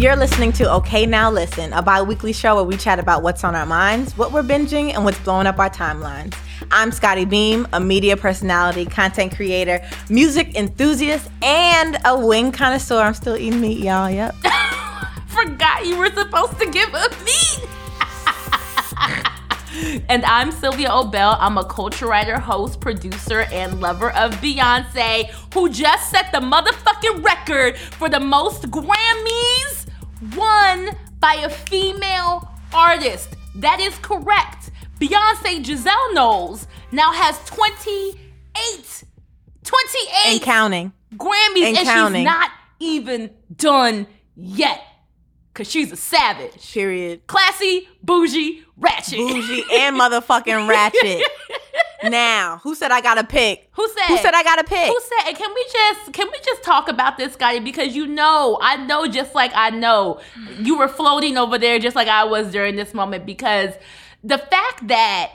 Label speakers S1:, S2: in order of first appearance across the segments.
S1: You're listening to Okay Now Listen, a bi weekly show where we chat about what's on our minds, what we're binging, and what's blowing up our timelines. I'm Scotty Beam, a media personality, content creator, music enthusiast, and a wing connoisseur. I'm still eating meat, y'all. Yep.
S2: Forgot you were supposed to give up meat. and I'm Sylvia Obell. I'm a culture writer, host, producer, and lover of Beyonce, who just set the motherfucking record for the most Grammys won by a female artist. That is correct. Beyonce Giselle Knowles now has 28, 28
S1: And counting.
S2: Grammys,
S1: And
S2: and,
S1: counting.
S2: she's not even done yet. Cause she's a savage.
S1: Period.
S2: Classy, bougie, ratchet.
S1: Bougie and motherfucking ratchet. now, who said I gotta pick?
S2: Who said?
S1: Who said I gotta pick?
S2: Who said? And can we just can we just talk about this, Scotty? Because you know, I know, just like I know, you were floating over there, just like I was during this moment. Because the fact that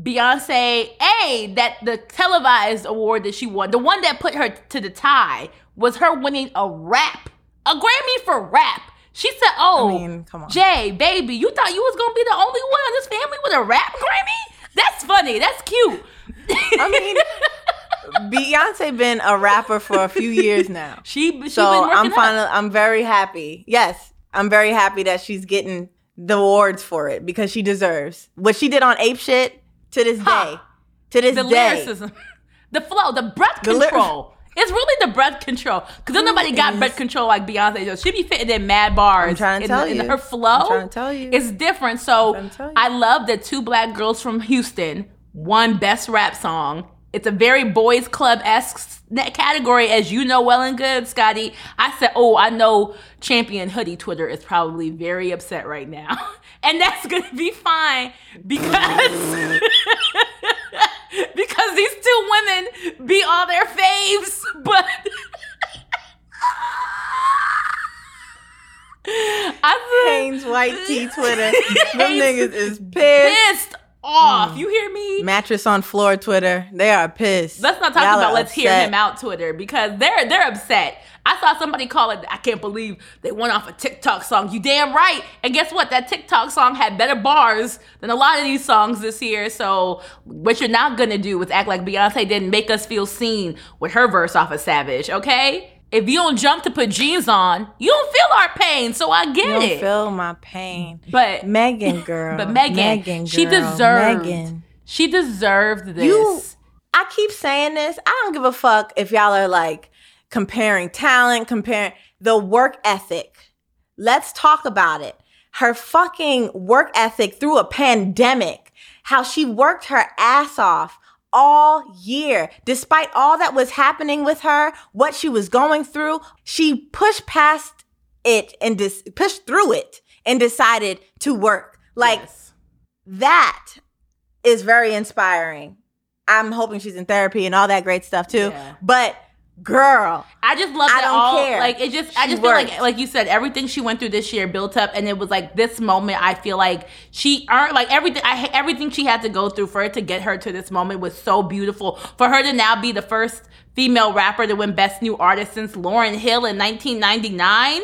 S2: Beyonce, a that the televised award that she won, the one that put her to the tie, was her winning a rap, a Grammy for rap. She said, "Oh,
S1: I mean, come on.
S2: Jay, baby, you thought you was gonna be the only one in this family with a rap Grammy? That's funny. That's cute."
S1: I mean, Beyonce been a rapper for a few years now.
S2: She, she
S1: so I'm finally I'm very happy. Yes, I'm very happy that she's getting the awards for it because she deserves what she did on Ape Shit to this day. To this
S2: the
S1: day.
S2: lyricism, the flow, the breath
S1: The
S2: control. It's really the breath control because then nobody got breath control like Beyonce does. She be fitting in mad bars.
S1: I'm trying to
S2: in
S1: tell
S2: in
S1: you.
S2: her flow.
S1: I'm trying to tell you.
S2: it's different. So
S1: trying to tell you.
S2: I love that two black girls from Houston won best rap song. It's a very boys club esque category, as you know well and good, Scotty. I said, oh, I know Champion Hoodie Twitter is probably very upset right now, and that's gonna be fine because because these two women be all their faves, but. I
S1: Hanes White Tee Twitter. Them niggas is pissed.
S2: pissed off. Mm. You hear me?
S1: Mattress on floor Twitter. They are pissed.
S2: Let's not talk
S1: Y'all
S2: about let's hear him out Twitter because they're they're upset. I saw somebody call it I can't believe they went off a TikTok song. You damn right. And guess what? That TikTok song had better bars than a lot of these songs this year. So what you're not gonna do is act like Beyonce didn't make us feel seen with her verse off of Savage, okay? If you don't jump to put jeans on, you don't feel our pain. So I get
S1: You don't
S2: it.
S1: feel my pain.
S2: but
S1: Megan girl.
S2: but Megan,
S1: Megan
S2: she
S1: girl,
S2: deserved
S1: Megan.
S2: she deserved this.
S1: You, I keep saying this. I don't give a fuck if y'all are like comparing talent, comparing the work ethic. Let's talk about it. Her fucking work ethic through a pandemic, how she worked her ass off all year. Despite all that was happening with her, what she was going through, she pushed past it and dis- pushed through it and decided to work. Like,
S2: Yes.
S1: that is very inspiring. I'm hoping she's in therapy and all that great stuff too.
S2: Yeah.
S1: But girl,
S2: I just love
S1: I
S2: that
S1: don't
S2: all
S1: care.
S2: like it just I
S1: She
S2: just feel like like you said everything she went through this year built up and it was like this moment I feel like she earned like everything I everything she had to go through for it to get her to this moment was so beautiful for her to now be the first female rapper to win best new artist since Lauryn Hill in 1999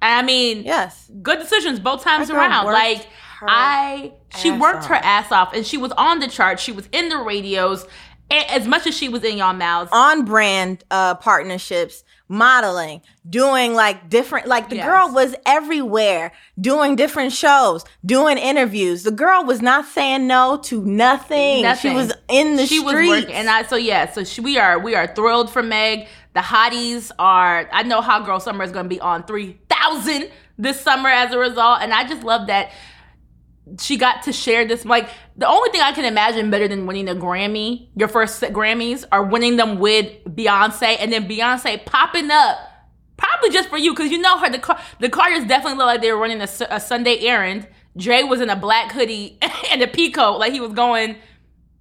S2: I mean
S1: yes.
S2: good decisions both times around. Like I, she worked her ass off, and she was on the charts. She was in the radios, as much as she was in y'all mouths.
S1: On brand uh partnerships, modeling, doing like different like the
S2: Yes.
S1: girl was everywhere, doing different shows, doing interviews. The girl was not saying no to nothing.
S2: Nothing.
S1: She was in the
S2: she
S1: streets.
S2: was working, and I so yeah. So she, we are we are thrilled for Meg. The hotties are. I know Hot Girl Summer is going to be on three thousand this summer as a result, and I just love that she got to share this. Like the only thing I can imagine better than winning a Grammy, your first Grammys, are winning them with Beyonce, and then Beyonce popping up. Probably just for you, because you know her. The car, the car Carters definitely looked like they were running a, a Sunday errand. Dre was in a black hoodie and a peacoat, like he was going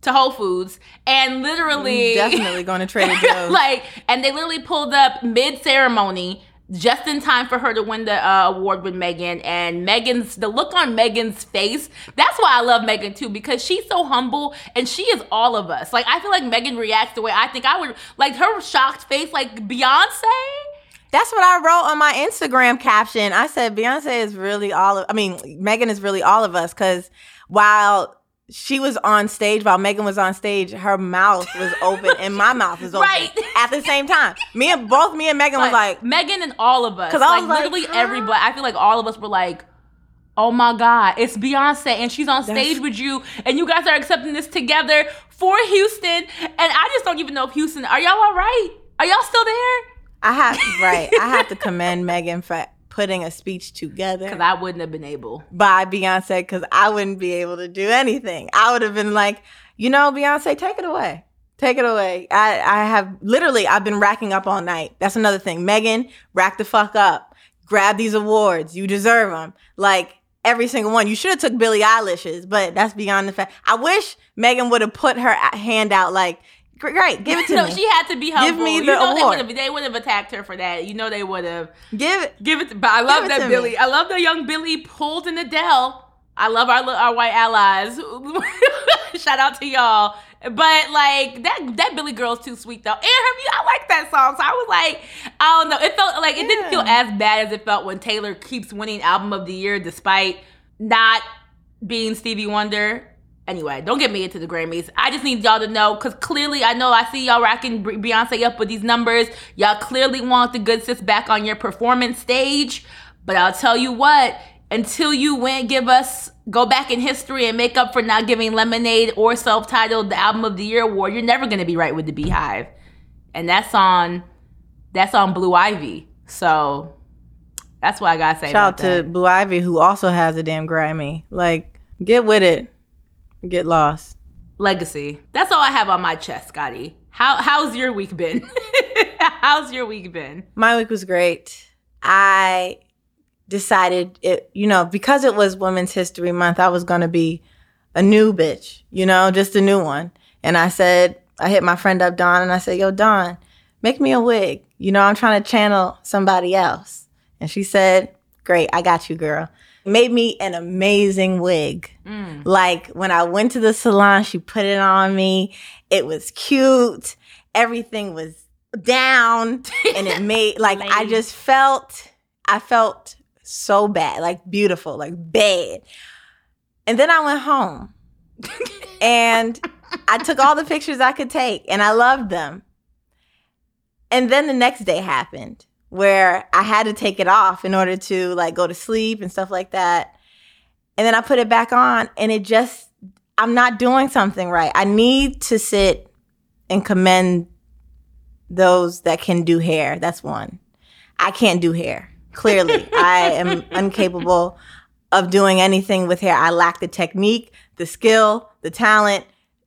S2: to Whole Foods, and literally
S1: Definitely going to Trader Joe's.
S2: like, and they literally pulled up mid ceremony just in time for her to win the uh, award with Megan. And Megan's the look on Megan's face. That's why I love Megan too because she's so humble and she is all of us. Like I feel like Megan reacts the way I think I would. Like her shocked face, like Beyonce.
S1: That's what I wrote on my Instagram caption. I said Beyonce is really all of I mean, Megan is really all of us cuz while she was on stage while Megan was on stage, her mouth was open and my mouth was open
S2: Right.
S1: at the same time. Me and both me and Megan was like,
S2: Megan and all of us.
S1: 'Cause I
S2: like
S1: was like,
S2: literally
S1: huh?
S2: everybody. I feel like all of us were like, "Oh my god, it's Beyonce and she's on
S1: That's-
S2: stage with you, and you guys are accepting this together for Houston." And I just don't even know if Houston. Are y'all all right? Are y'all still there?
S1: I have right. I have to commend Megan for putting a speech together.
S2: Because I wouldn't have been able.
S1: by Beyonce because I wouldn't be able to do anything. I would have been like, you know, Beyonce, take it away. Take it away. I, I have literally, I've been racking up all night. That's another thing. Megan, rack the fuck up. Grab these awards. You deserve them. Like every single one. You should have took Billie Eilish's, but that's beyond the fact. I wish Megan would have put her hand out like, "Gr- great, give it to
S2: no,
S1: me.
S2: she had to be helpful.
S1: me
S2: you
S1: the
S2: know
S1: award.
S2: they would have they would have attacked her for that. You know they would have.
S1: give it.
S2: Give it, to, but I love
S1: Give
S2: that
S1: me.
S2: Billie. I love that young Billie pulled in Adele. I love our our white allies. Shout out to y'all. But like that that Billie girl's too sweet though. And her, I like that song. So I was like, I don't know. It felt like it didn't feel as bad as it felt when Taylor keeps winning album of the year despite not being Stevie Wonder. Anyway, don't get me into the Grammys. I just need y'all to know because clearly I know I see y'all racking Beyonce up with these numbers. Y'all clearly want the good sis back on your performance stage. But I'll tell you what, until you win, give us go back in history and make up for not giving Lemonade or self-titled the Album of the Year award, you're never gonna be right with the BeyHive. And that's on that's on Blue Ivy. So that's what I gotta say.
S1: Shout out to
S2: that.
S1: Blue Ivy, who also has a damn Grammy. Like, get with it. Get lost.
S2: legacy. That's all I have on my chest, Scotty. How how's your week been? how's your week been?
S1: My week was great. I decided it, you know, because it was Women's History Month, I was going to be a new bitch, you know, just a new one. And I said, I hit my friend up, Dawn, and I said, Yo, Dawn, make me a wig. You know, I'm trying to channel somebody else. And she said, Great, I got you, girl. Made me an amazing wig.
S2: Mm.
S1: Like when I went to the salon, she put it on me. It was cute. Everything was down and it made like I just felt I felt so bad, like beautiful, like bad. And then I went home and I took all the pictures I could take and I loved them. And then the next day happened where I had to take it off in order to like go to sleep and stuff like that. And then I put it back on and it just I'm not doing something right. I need to sit and commend those that can do hair. That's one. I can't do hair. Clearly, I am incapable of doing anything with hair. I lack the technique, the skill, the talent.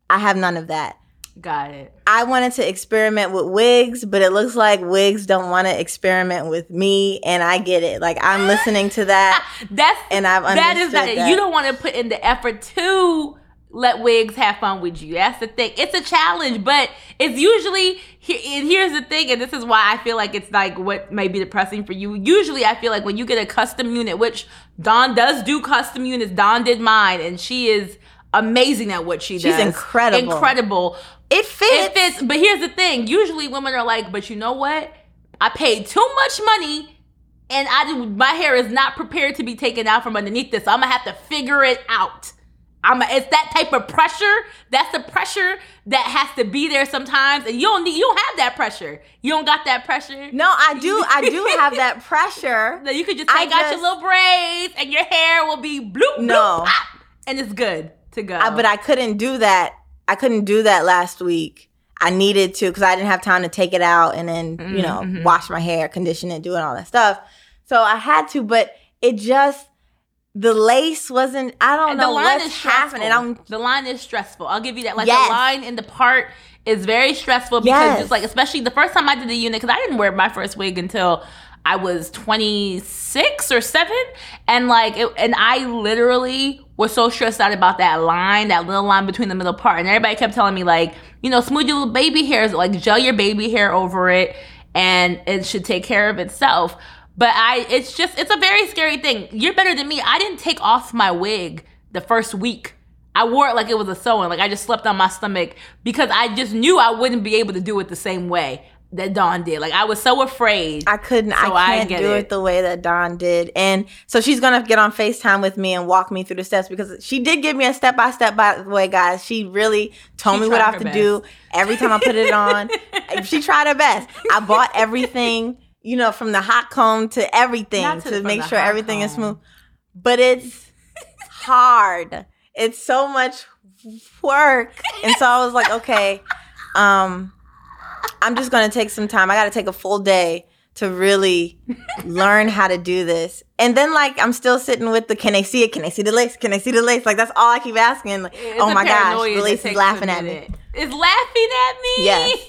S1: I have none of that.
S2: Got it.
S1: I wanted to experiment with wigs, but it looks like wigs don't want to experiment with me, and I get it. Like I'm listening to that,
S2: That's
S1: and I've
S2: that
S1: understood
S2: is that,
S1: that.
S2: you don't want to put in the effort to let wigs have fun with you. That's the thing. It's a challenge, but it's usually here. And here's the thing, and this is why I feel like it's like what may be depressing for you. Usually, I feel like when you get a custom unit, which Dawn does do custom units. Dawn did mine, and she is amazing at what she
S1: She's
S2: does.
S1: She's incredible.
S2: Incredible.
S1: It fits.
S2: It fits. But here's the thing. Usually women are like, but you know what? I paid too much money and I do, my hair is not prepared to be taken out from underneath this. So I'm gonna have to figure it out. I'm a, it's that type of pressure. That's the pressure that has to be there sometimes, and you don't need you don't have that pressure. You don't got that pressure.
S1: No, I do. I do have that pressure.
S2: No, you could just
S1: I
S2: take out your little braids, and your hair will be bloop bloop
S1: No.
S2: pop, and it's good to go.
S1: I, but I couldn't do that. I couldn't do that last week. I needed to because I didn't have time to take it out and then you know
S2: Mhm.
S1: wash my hair, condition it, doing all that stuff. So I had to, but it just the lace wasn't. I don't
S2: And
S1: know
S2: the line
S1: what's
S2: is stressful.
S1: happening. I'm
S2: the line is stressful. I'll give you that. Like
S1: Yes.
S2: the line in the part is very stressful because
S1: Yes.
S2: it's like, especially the first time I did the unit, because I didn't wear my first wig until I was 26 or 7. And like, it, and I literally was so stressed out about that line, that little line between the middle part. And everybody kept telling me, like, you know, smooth your little baby hairs, like gel your baby hair over it, and it should take care of itself. But I, it's just, it's a very scary thing. You're better than me. I didn't take off my wig the first week. I wore it like it was a sew-in. Like I just slept on my stomach because I just knew I wouldn't be able to do it the same way. That Dawn did. Like I was so afraid.
S1: I couldn't.
S2: So
S1: I
S2: I
S1: can't
S2: get
S1: do it.
S2: it.
S1: the way that Dawn did. And so she's gonna get on Facetime with me and walk me through the steps because she did give me a step by step. By the way, guys, she really told
S2: She
S1: me what I have to do every time I put it on. she tried her best. I bought everything, you know, from the hot comb to everything
S2: to
S1: to, make sure everything is smooth. But it's hard. It's so much work. And so I was like, okay, um, I'm just gonna take some time. I gotta take a full day to really learn how to do this. And then like I'm still sitting with the can they see it? Can they see the lace? Can they see the lace? Like that's all I keep asking. Like,
S2: It's
S1: oh my gosh, the lace is laughing at me.
S2: It's laughing at me.
S1: Yes.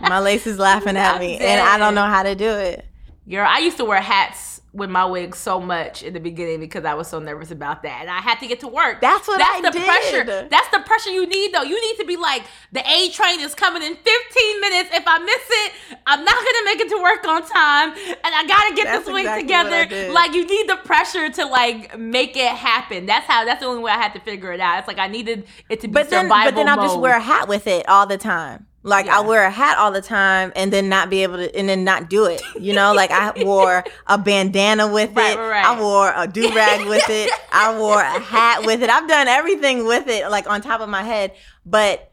S1: My lace is laughing at me. And I don't know how to do it.
S2: Girl, I used to wear hats with my wig so much in the beginning because I was so nervous about that. And I had to get to work.
S1: That's what
S2: That's
S1: I
S2: the
S1: did.
S2: pressure. That's the pressure you need though. You need to be like, the A train is coming in 15 minutes. If I miss it, I'm not gonna make it to work on time. And I gotta get
S1: That's
S2: this wig
S1: exactly
S2: together. Like you need the pressure to like make it happen. That's how that's the only way I had to figure it out. It's like I needed it to be
S1: But then but then I'll just wear a hat with it all the time. Like
S2: Yeah.
S1: I'll wear a hat all the time and then not be able to and then not do it. You know, like I wore a bandana with
S2: Right,
S1: it.
S2: right.
S1: I wore a do rag with it. I wore a hat with it. I've done everything with it, like on top of my head. But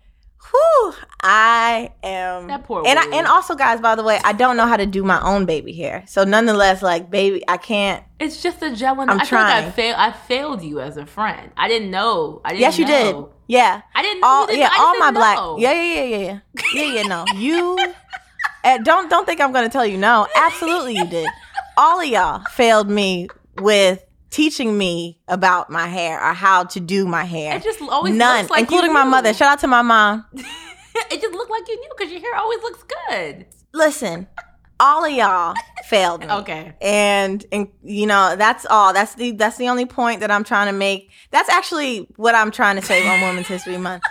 S1: whew, I am
S2: That poor
S1: and I, and also guys, by the way, I don't know how to do my own baby hair. So nonetheless, like baby, I can't
S2: It's just a gel. And
S1: I'm
S2: I like I
S1: trying.
S2: failed. I failed you as a friend. I didn't know. I didn't.
S1: Yes, you did. Yeah.
S2: I didn't know.
S1: all
S2: didn't-
S1: yeah, all my
S2: didn't
S1: black. Yeah, yeah, yeah, yeah, yeah, yeah, yeah. No, you. don't don't think I'm gonna tell you no. Absolutely, you did. All of y'all failed me with teaching me about my hair or how to do my hair.
S2: It just always
S1: None,
S2: looks like you
S1: including my mother. Shout out to my mom.
S2: it just looked like you knew because your hair always looks good.
S1: Listen, all of y'all failed me.
S2: Okay.
S1: and and you know that's all that's the that's the only point that i'm trying to make that's actually what i'm trying to say on women's history month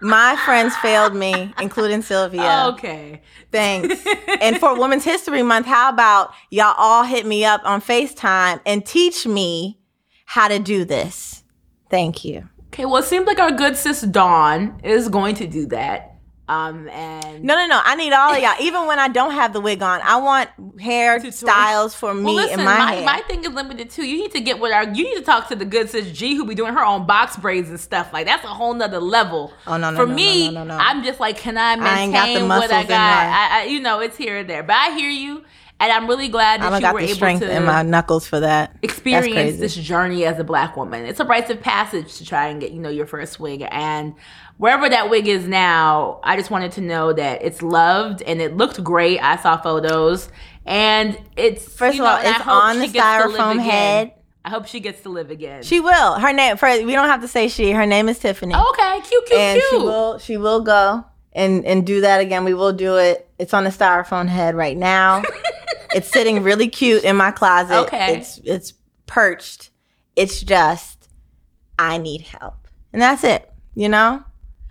S1: my friends failed me including sylvia
S2: Okay.
S1: thanks and for women's history month how about y'all all hit me up on facetime and teach me how to do this thank you
S2: Okay. Well, it seems like our good sis Dawn is going to do that. Um, and
S1: no no no i need all of y'all even when i don't have the wig on i want hair
S2: Tutorial.
S1: styles for me
S2: Well, listen,
S1: and my,
S2: my,
S1: hair
S2: my thing is limited too. You need to get with our. You need to talk to the good sis G, who be doing her own box braids and stuff. Like that's a whole nother level.
S1: Oh, no, no,
S2: For
S1: no, no,
S2: me,
S1: no, no, no.
S2: I'm just like, can I
S1: I ain't got the
S2: maintain what
S1: muscles
S2: I got? I, I, you know, it's here and there. But I hear you, and I'm really glad that
S1: i don't
S2: you
S1: got
S2: were
S1: the
S2: able
S1: strength
S2: to
S1: in my knuckles for that
S2: experience this journey as a black woman. It's a rites of passage to try and get, you know, your first wig. And wherever that wig is now, I just wanted to know that it's loved and it looked great. I saw photos. And it's
S1: First of all,
S2: know,
S1: it's on the
S2: gets to live
S1: styrofoam head.
S2: I hope she gets to live again.
S1: She will. Her name. First, we don't have to say she. Her name is Tiffany, oh,
S2: okay, cute, cute,
S1: and
S2: cute.
S1: she will. She will go and and do that again. We will do it. It's on the styrofoam head right now. it's sitting really cute in my closet.
S2: Okay.
S1: It's it's perched. It's just I need help, and that's it. You know,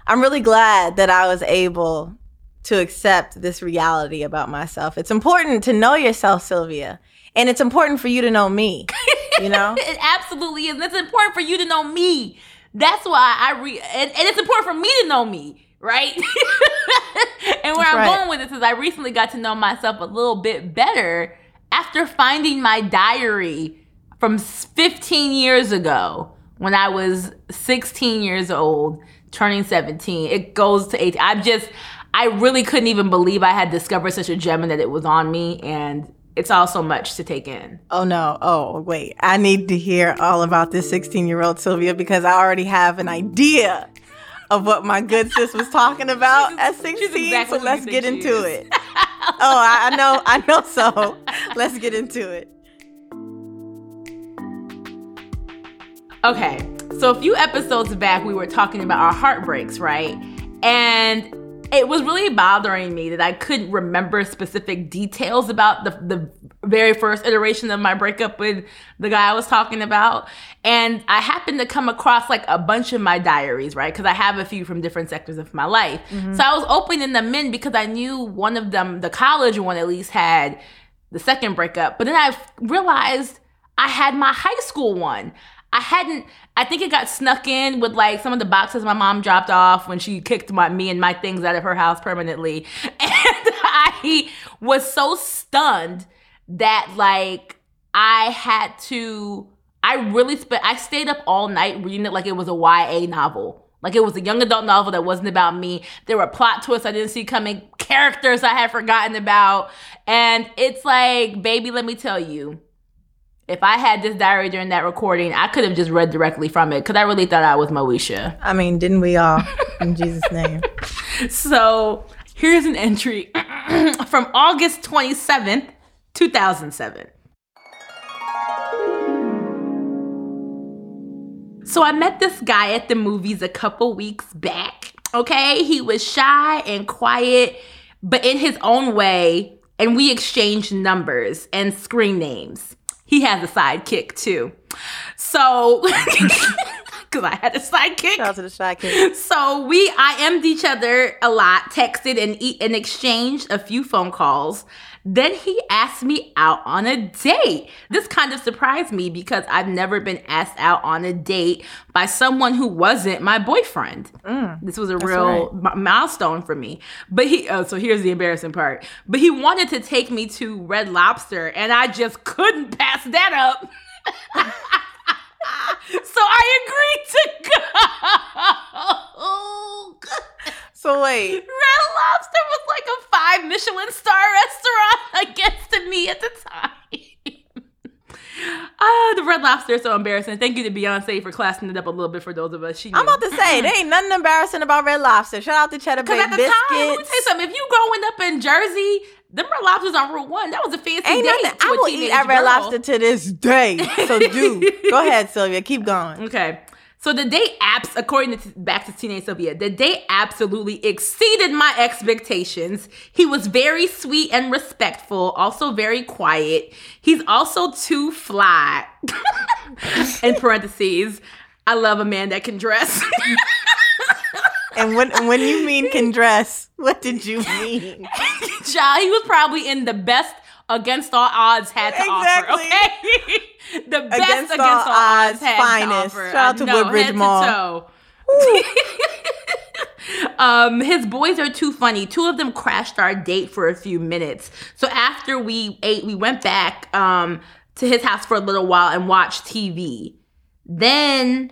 S1: I'm really glad that I was able to accept this reality about myself. It's important to know yourself, Sylvia, and it's important for you to know me. You know.
S2: It absolutely is. And it's important for you to know me. That's why I re and, and it's important for me to know me, right? and where
S1: That's
S2: I'm
S1: right.
S2: going with this is I recently got to know myself a little bit better after finding my diary from 15 years ago when I was 16 years old, turning 17. It goes to 18. I'm just I really couldn't even believe I had discovered such a gem and that it was on me and it's all so much to take in.
S1: Oh no. Oh, wait. I need to hear all about this 16 year old Sylvia because I already have an idea of what my good sis was talking about
S2: she's,
S1: at 16.
S2: exactly
S1: so let's get into it. oh, I, I know. I know so. Let's get into it.
S2: Okay, so a few episodes back, we were talking about our heartbreaks, right? And it was really bothering me that I couldn't remember specific details about the, the very first iteration of my breakup with the guy I was talking about. And I happened to come across like a bunch of my diaries, right? Because I have a few from different sectors of my life. Mm-hmm. So I was opening them in because I knew one of them, the college one at least, had the second breakup. But then I realized I had my high school one. I hadn't. I think it got snuck in with like some of the boxes my mom dropped off when she kicked my me and my things out of her house permanently, and I was so stunned that like I had to. I really spent. I stayed up all night reading it like it was a YA novel. Like it was a young adult novel that wasn't about me. There were plot twists I didn't see coming, characters I had forgotten about. And it's like, baby, let me tell you, if I had this diary during that recording, I could have just read directly from it because I really thought I was Moesha.
S1: I mean, didn't we all? In Jesus' name.
S2: So here's an entry from August 27th, 2007. So I met this guy at the movies a couple weeks back. Okay, he was shy and quiet, but in his own way, and we exchanged numbers and screen names. He has a sidekick too. So, because I had a sidekick.
S1: Shout out to the sidekick.
S2: So we IM'd each other a lot, texted and, e- and exchanged a few phone calls. Then he asked me out on a date. This kind of surprised me because I've never been asked out on a date by someone who wasn't my boyfriend. Mm. this was a real mi- milestone for me. But he, oh, so here's the embarrassing part. But he wanted to take me to Red Lobster, and I just couldn't pass that up. so I agreed to go.
S1: So wait,
S2: Red Lobster was like a five Michelin star restaurant against me at the time. Ah, the Red Lobster is so embarrassing. Thank you to Beyonce for classing it up a little bit for those of us. She
S1: I'm about to say there ain't nothing embarrassing about Red Lobster. Shout out to Cheddar
S2: because
S1: Bay
S2: at the
S1: biscuits.
S2: time, let me tell you something. If you growing up in Jersey, them Red Lobsters on Route One, that was a fancy
S1: Ain't
S2: date
S1: nothing. I will eat at Red
S2: girl.
S1: Lobster to this day. So do go ahead, Sylvia. Keep going.
S2: Okay. So the date apps, according to back to Teenage Sylvia, the date absolutely exceeded my expectations. He was very sweet and respectful, also very quiet. He's also too fly. In parentheses, I love a man that can dress.
S1: And when when you mean can dress, what did you mean?
S2: Child, he was probably in the best against all odds had to
S1: Exactly.
S2: offer. Okay, the best
S1: Against
S2: against,
S1: all
S2: all, odds,
S1: odds,
S2: had
S1: finest.
S2: to offer.
S1: Shout out to
S2: know,
S1: Woodbridge
S2: to
S1: Mall.
S2: toe. um, his boys are too funny. Two of them crashed our date for a few minutes. So after we ate, we went back um, to his house for a little while and watched TV. Then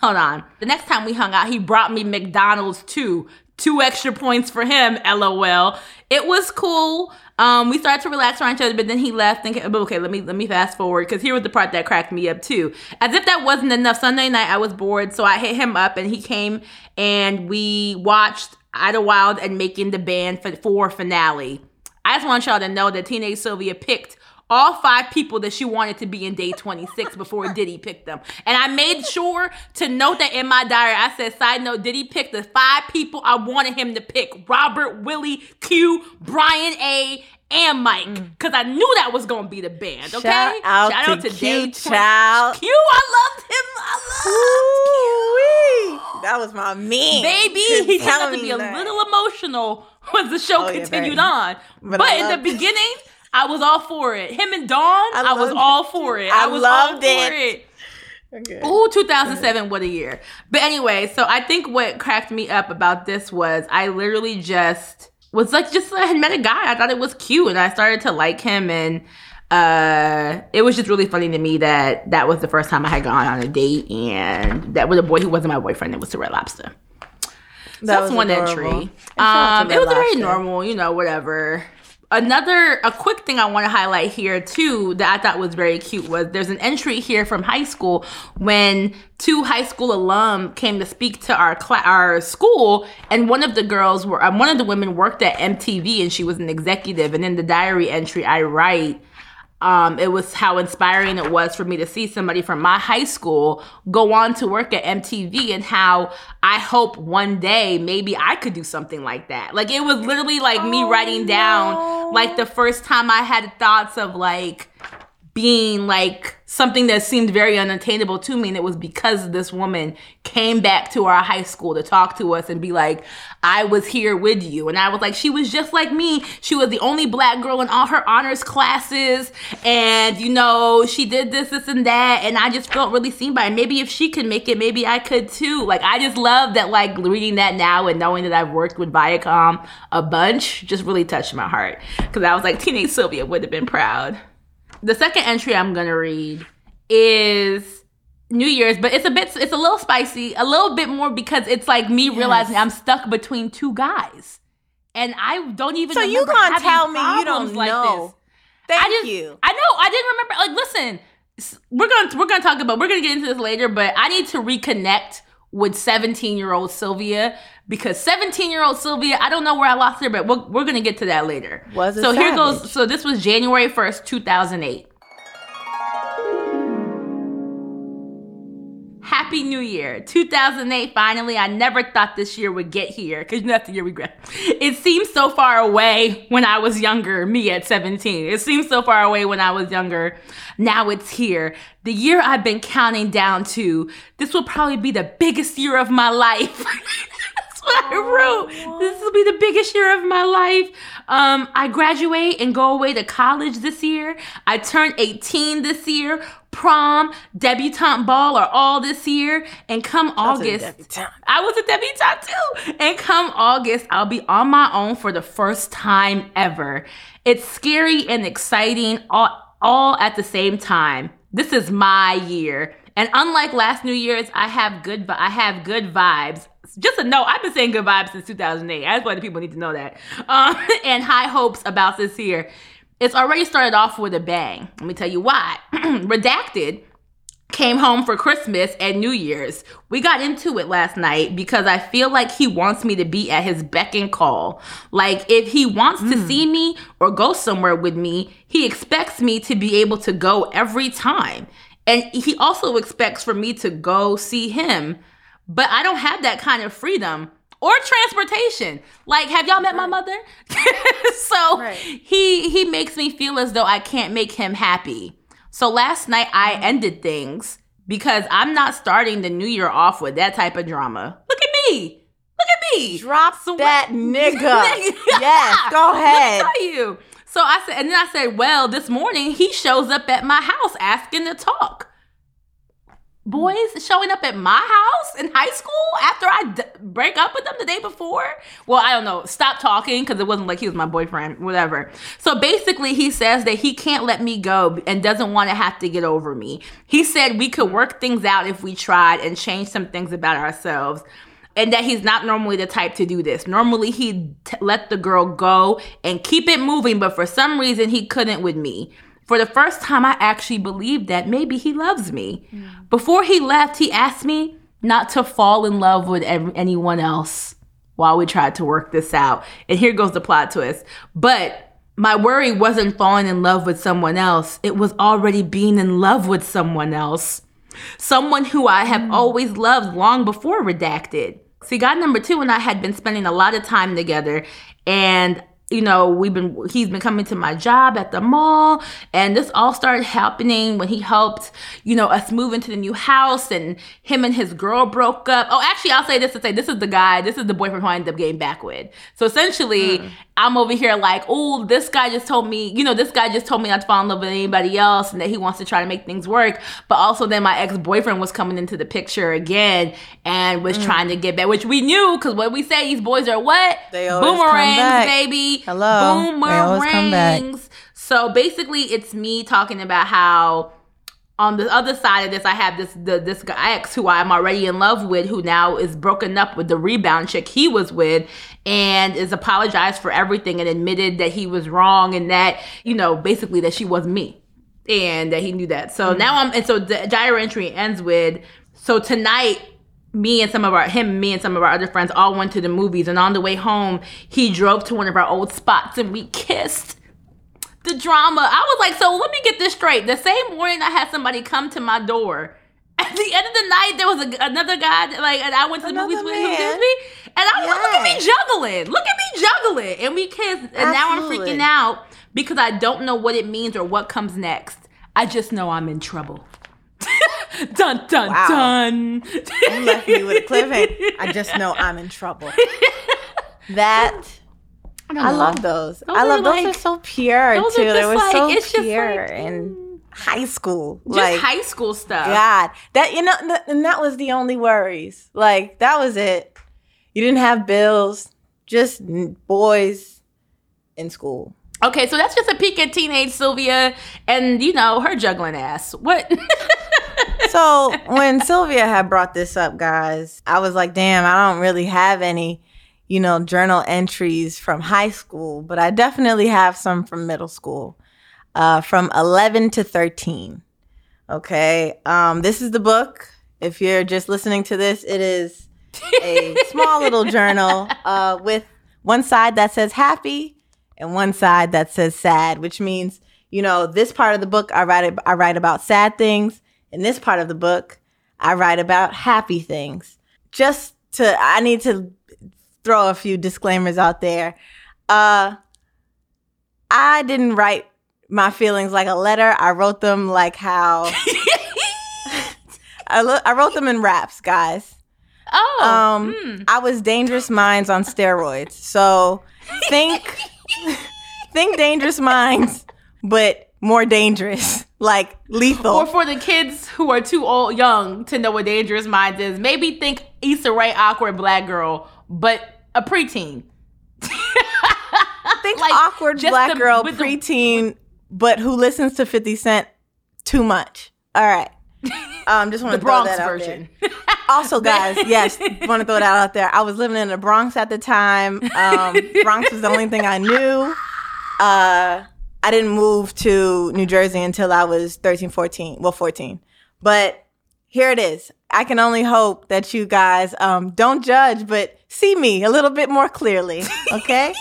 S2: hold on. The next time we hung out, he brought me McDonald's too. Two extra points for him, lol. It was cool. Um, we started to relax around each other, but then he left. Thinking, okay, let me let me fast forward because here was the part that cracked me up too. As if that wasn't enough, Sunday night I was bored, so I hit him up and he came and we watched Idlewild and Making the Band for for finale. I just want y'all to know that Teenage Sylvia picked all five people that she wanted to be in day 26 before Diddy picked them. And I made sure to note that in my diary. I said, side note, Diddy picked the five people I wanted him to pick Robert, Willie, Q, Brian A., and Mike. Because I knew that was going to be the band, okay?
S1: Mm. Shout out to Q,
S2: day 20
S1: child.
S2: Q, I loved him. I loved Q.
S1: That was my man.
S2: Baby, he turned out to be
S1: me
S2: a little emotional as the show
S1: Oh,
S2: continued
S1: very.
S2: on.
S1: But
S2: But, in the beginning, I was all for it. Him and Dawn, I, was all for it.
S1: I
S2: I, was
S1: loved
S2: all for
S1: it.
S2: it.
S1: Okay.
S2: Ooh, 2007, what a year. But anyway, so I think what cracked me up about this was I literally just was like, just I had met a guy. I thought it was cute and I started to like him. And uh, it was just really funny to me that that was the first time I had gone on a date and that was a boy who wasn't my boyfriend. It was the Red Lobster. So that's one
S1: adorable.
S2: entry.
S1: And shout out
S2: Um, it was very normal, you know, whatever. Another, a quick thing I want to highlight here too that I thought was very cute was there's an entry here from high school when two high school alum came to speak to our cla- our school, and one of the girls were um, one of the women worked at MTV and she was an executive. And in the diary entry, I write um, it was how inspiring it was for me to see somebody from my high school go on to work at MTV and how I hope one day maybe I could do something like that. Like it was literally like me
S1: Oh,
S2: writing down like the first time I had thoughts of like being like something that seemed very unattainable to me. And it was because this woman came back to our high school to talk to us and be like, I was here with you. And I was like, she was just like me. She was the only black girl in all her honors classes. And, you know, she did this, this, and that. And I just felt really seen by her. Maybe if she could make it, maybe I could too. Like, I just love that, like, reading that now and knowing that I've worked with Viacom a bunch just really touched my heart. Because I was like, Teenage Sylvia would have been proud the second entry I'm gonna read is New Year's, but it's a bit, it's a little spicy, a little bit more because it's like me yes. realizing I'm stuck between two guys, and I don't even. Know.
S1: So you can't tell me you don't like know. This. Thank
S2: I just,
S1: you.
S2: I know. I didn't remember. Like, listen, we're gonna we're gonna talk about. We're gonna get into this later, but I need to reconnect with 17 year old Sylvia because 17 year old Sylvia, I don't know where I lost her, but we're, we're going to get to that later.
S1: Was
S2: so here goes. So this was January 1st, 2008. Happy New Year. 2008, finally. I never thought this year would get here because that's the year we. It seems so far away when I was younger, me at 17. It seems so far away when I was younger. Now it's here. The year I've been counting down to. This will probably be the biggest year of my life. That's what I wrote. This will be the biggest year of my life. Um, I graduate and go away to college this year. I turn 18 this year. Prom, debutante ball are all this year. And come August, I was a debutante too. And come August, I'll be on my own for the first time ever. It's scary and exciting all, all at the same time. This is my year. And unlike last New Year's, I have good I have good vibes just a note, I've been saying good vibes since 2008. I just want the people need to know that. Um, and high hopes about this year. It's already started off with a bang. Let me tell you why. Redacted came home for Christmas and New Year's. We got into it last night because I feel like he wants me to be at his beck and call. Like if he wants mm. to see me or go somewhere with me, he expects me to be able to go every time. And he also expects for me to go see him but I don't have that kind of freedom or transportation. Like, have y'all met my mother? so right. he he makes me feel as though I can't make him happy. So last night I mm-hmm. ended things because I'm not starting the new year off with that type of drama. Look at me. Look at me.
S1: Drop so that nigga. yes, go ahead.
S2: tell you. So I said, and then I said, well, this morning he shows up at my house asking to talk boys showing up at my house in high school after I d- break up with them the day before. Well, I don't know. Stop talking because it wasn't like he was my boyfriend, whatever. So basically, he says that he can't let me go and doesn't want to have to get over me. He said we could work things out if we tried and change some things about ourselves. And that he's not normally the type to do this. Normally, he'd t- let the girl go and keep it moving, but for some reason, he couldn't with me for the first time, I actually believed that maybe he loves me. Mm. Before he left, he asked me not to fall in love with anyone else while we tried to work this out. And here goes the plot twist. But my worry wasn't falling in love with someone else, it was already being in love with someone else. Someone who I have mm. always loved long before Redacted. See, God number two and I had been spending a lot of time together, and you know, we've been he's been coming to my job at the mall and this all started happening when he helped, you know, us move into the new house and him and his girl broke up. Oh, actually I'll say this to say this is the guy, this is the boyfriend who I ended up getting back with. So essentially, mm. I'm over here like, oh, this guy just told me, you know, this guy just told me not to fall in love with anybody else and that he wants to try to make things work. But also then my ex-boyfriend was coming into the picture again and was mm. trying to get back, which we knew because what we say these boys are what?
S1: They always Boomerangs,
S2: baby.
S1: Hello.
S2: Boomerangs. So basically it's me talking about how on the other side of this, I have this the, this ex who I'm already in love with, who now is broken up with the rebound chick he was with, and is apologized for everything and admitted that he was wrong and that you know basically that she was me, and that he knew that. So mm-hmm. now I'm and so the diary entry ends with so tonight me and some of our him me and some of our other friends all went to the movies and on the way home he drove to one of our old spots and we kissed the drama. I was like, so let me get this straight. The same morning I had somebody come to my door. At the end of the night, there was a, another guy that, like, and I went to the another movies with him, me, and I was yes. like, look at me juggling, look at me juggling, and we kissed, and Absolutely. now I'm freaking out because I don't know what it means or what comes next. I just know I'm in trouble. dun dun
S1: Wow.
S2: dun.
S1: You left me with a cliffhanger. I just know I'm in trouble. That I
S2: know.
S1: love those.
S2: Those
S1: I love
S2: are
S1: those are so pure too. They were
S2: like-
S1: so
S2: it's
S1: pure
S2: like,
S1: in mm. high school.
S2: Just
S1: like
S2: high school stuff.
S1: God, that you know, th- and that was the only worries. Like that was it. You didn't have bills, just boys in school.
S2: Okay, so that's just a peek at teenage Sylvia and you know her juggling ass. What?
S1: So when Sylvia had brought this up, guys, I was like, damn, I don't really have any, you know, journal entries from high school, but I definitely have some from middle school, uh, from 11 to 13. Okay. Um, this is the book. If you're just listening to this, it is a small little journal uh, with one side that says happy and one side that says sad, which means, you know, this part of the book I write I write about sad things. In this part of the book, I write about happy things. Just to I need to throw a few disclaimers out there. Uh I didn't write my feelings like a letter. I wrote them like how I, lo- I wrote them in raps, guys.
S2: oh,
S1: Um,
S2: hmm.
S1: I was Dangerous Minds on steroids. So think, think Dangerous Minds, but more dangerous, like lethal.
S2: Or for the kids who are too old, young to know what Dangerous Minds is, maybe think Issa Rae awkward black girl, but a preteen.
S1: think
S2: like,
S1: awkward black
S2: the-
S1: girl
S2: with the-
S1: preteen, but who listens to Fifty Cent too much. All right. Um, just want to throw
S2: Bronx
S1: that out
S2: version.
S1: there. Also, guys, yes, want to throw that out there. I was living in the Bronx at the time. Um, Bronx was the only thing I knew. Uh, I didn't move to New Jersey until I was 13, 14. Well, 14. But here it is. I can only hope that you guys um, don't judge, but see me a little bit more clearly. Okay.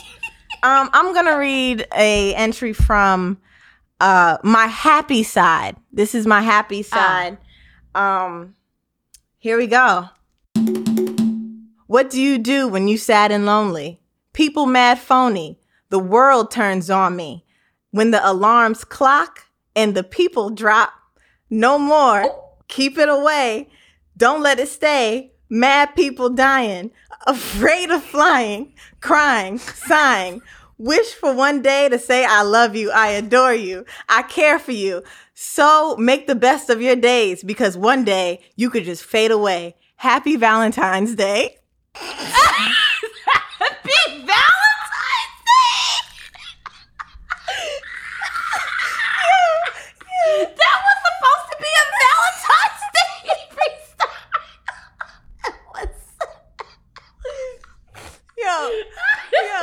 S1: um, I'm gonna read a entry from uh, my happy side. This is my happy side. Um, here we go. What do you do when you sad and lonely? People mad phony. The world turns on me. When the alarms clock and the people drop, no more. Keep it away. Don't let it stay. Mad people dying, afraid of flying, crying, sighing. Wish for one day to say, I love you, I adore you, I care for you. So make the best of your days because one day you could just fade away. Happy Valentine's Day.
S2: Happy Valentine's Day! that was supposed to be a Valentine's Day freestyle.
S1: Yo, yo,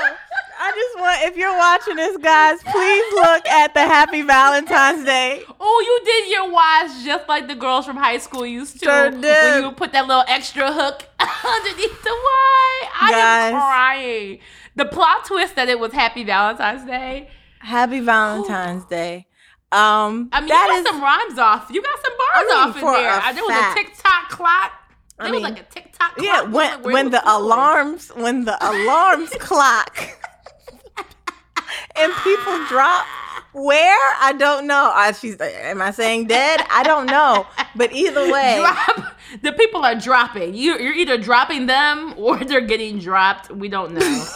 S1: I just want, if you're watching this, guys, please look at the Happy Valentine's Day.
S2: Oh, you did your wise just like the girls from high school used to.
S1: Sure
S2: When you put that little extra hook underneath the Y. I
S1: Guys.
S2: am crying. The plot twist that it was Happy Valentine's Day.
S1: Happy Valentine's Day. Um,
S2: I mean,
S1: that
S2: you got
S1: is-
S2: some rhymes off. You got some bars
S1: I mean,
S2: off in there. Uh, there was
S1: fact.
S2: a TikTok clock. There
S1: I
S2: was
S1: mean,
S2: like a TikTok clock.
S1: yeah, when when the alarms when the alarms clock and people drop where I don't know. I, she's am I saying dead? I don't know. But either way,
S2: Drop. The people are dropping. You, you're either dropping them or they're getting dropped. We don't know.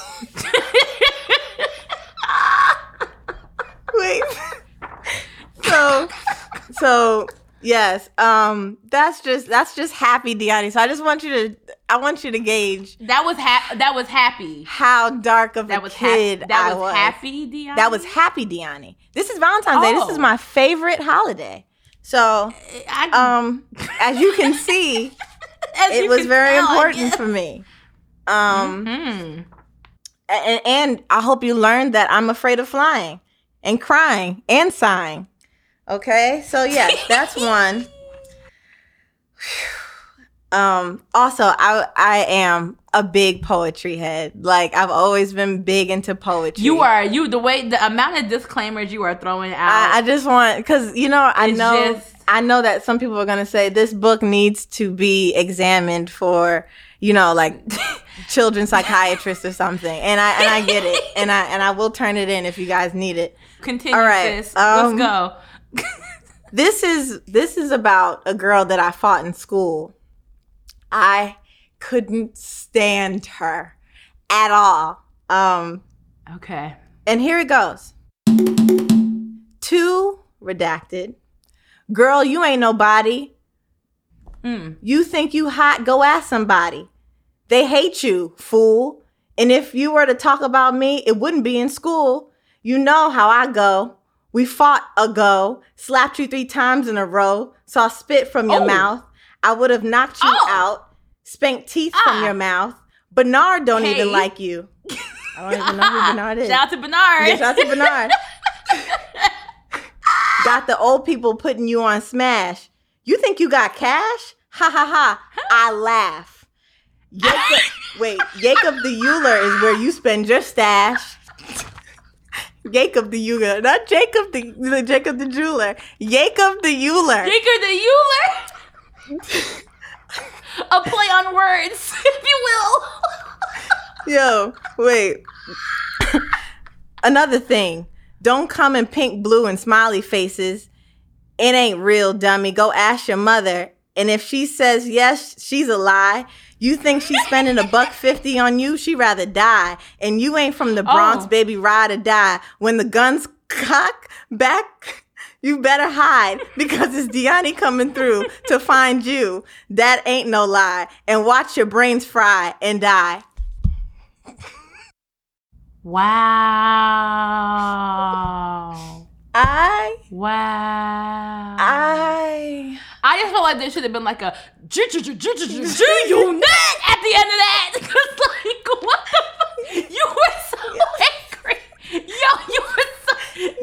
S1: wait. so so yes, um, that's just that's just happy, Deani. So I just want you to I want you to gauge
S2: that was ha- that was happy.
S1: how dark of
S2: That
S1: a
S2: was
S1: kid
S2: happy. That
S1: I
S2: was,
S1: was.
S2: happy, Dion.
S1: That was happy, Deani. This is Valentine's Day. This is
S2: Oh.
S1: my favorite holiday. So,
S2: I,
S1: um, as you can see,
S2: as
S1: it was very
S2: tell,
S1: important for me. Um,
S2: Hmm.
S1: and, and I hope you learned that I'm afraid of flying and crying and sighing. Okay, so yes, that's one. Um, also, I I am a big poetry head. Like I've always been big into poetry.
S2: You are you the way the amount of disclaimers you are throwing out.
S1: I, I just want because you know I know
S2: just-
S1: I know that some people are gonna say this book needs to be examined for you know like children psychiatrist or something, and I and I get it, and I and I will turn it in if you guys need it.
S2: Continue,
S1: all right,
S2: sis.
S1: um,
S2: Let's go.
S1: this is this is about a girl that I fought in school. I couldn't stand her at all. Um,
S2: Okay.
S1: and here it goes. Two redacted. Girl, you ain't nobody.
S2: Mm.
S1: You think you hot? Go ask somebody. They hate you, fool. And if you were to talk about me, it wouldn't be in school. You know how I go. We fought ago, slapped you three times in a row, saw spit from your
S2: Oh.
S1: mouth. I would have knocked you
S2: Oh.
S1: out, spanked teeth
S2: Ah.
S1: from your mouth. Bernard don't even like you. I don't even know who Bernard is.
S2: Shout out to Bernard.
S1: Yeah, shout out to Bernard. got the old people putting you on smash. You think you got cash? Ha ha ha. I laugh. Jacob, wait, Jacob the Euler is where you spend your stash. Jacob the Euler, not Jacob the, the Jacob the jeweler. Jacob the Euler.
S2: Jacob the Euler. A play on words, if you will.
S1: Yo, wait. Another thing. Don't come in pink, blue, and smiley faces. It ain't real, dummy. Go ask your mother. And if she says yes, she's a lie. You think she's spending a buck fifty on you? She'd rather die. And you ain't from the Bronx,
S2: Oh.
S1: baby. Ride or die. When the guns cock back, you better hide because it's Deani coming through to find you. That ain't no lie. And watch your brains fry and die.
S2: Wow.
S1: I
S2: Wow.
S1: I
S2: I just felt like there should have been like a G G unit at the end of that. Cause like what the fuck? You were so angry. Yo, you were so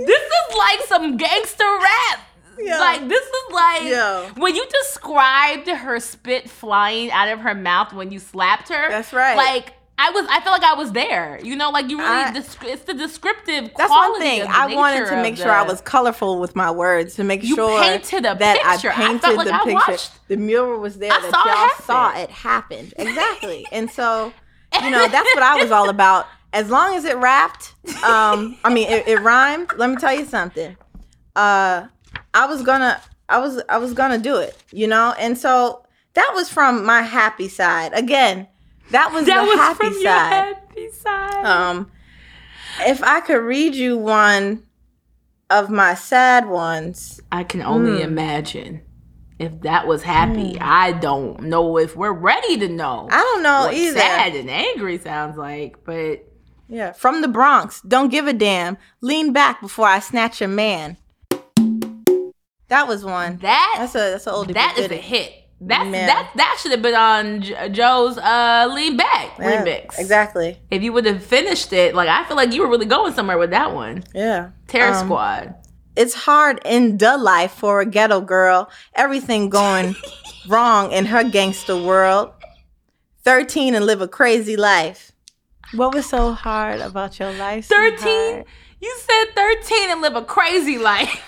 S2: this is like some gangster rap.
S1: Yeah.
S2: Like this is like
S1: Yo.
S2: when you described her spit flying out of her mouth when you slapped her.
S1: That's right.
S2: Like I was, I felt like I was there. You know, like you really,
S1: I-
S2: desc- it's the descriptive.
S1: that's
S2: quality
S1: one thing.
S2: of the
S1: I wanted to make sure I was colorful with my words to make
S2: You
S1: sure
S2: painted a
S1: that
S2: picture.
S1: I
S2: I
S1: painted
S2: felt like
S1: the
S2: I
S1: picture.
S2: watched-
S1: The mural was there
S2: I
S1: that
S2: saw it
S1: y'all
S2: happen.
S1: saw it happened. Exactly. and so, you know, that's what I was all about. As long as it rapped, um, I mean it, it rhymed, let me tell you something. Uh I was gonna I was I was gonna do it, you know? And so that was from my happy side. Again, that was
S2: That
S1: the
S2: was
S1: happy
S2: from your
S1: side.
S2: happy side.
S1: Um, if I could read you one of my sad ones,
S2: I can only
S1: Mm.
S2: imagine if that was happy. I don't know if we're ready to know.
S1: I don't know either.
S2: sad and angry sounds like, but
S1: Yeah, from the Bronx. Don't give a damn. Lean back before I snatch your man. That was one.
S2: that
S1: That's a that's an oldie.
S2: that is a hit. That's
S1: Yeah.
S2: that that should have been on J- Joe's uh lean back
S1: Yeah,
S2: remix.
S1: Exactly.
S2: If you would have finished it, like I feel like you were really going somewhere with that one.
S1: Yeah.
S2: Terror
S1: Um,
S2: Squad.
S1: It's hard in the life for a ghetto girl. Everything going wrong in her gangster world. 13 and live a crazy life. What was so hard about your life?
S2: 13? You said 13 and live a crazy life.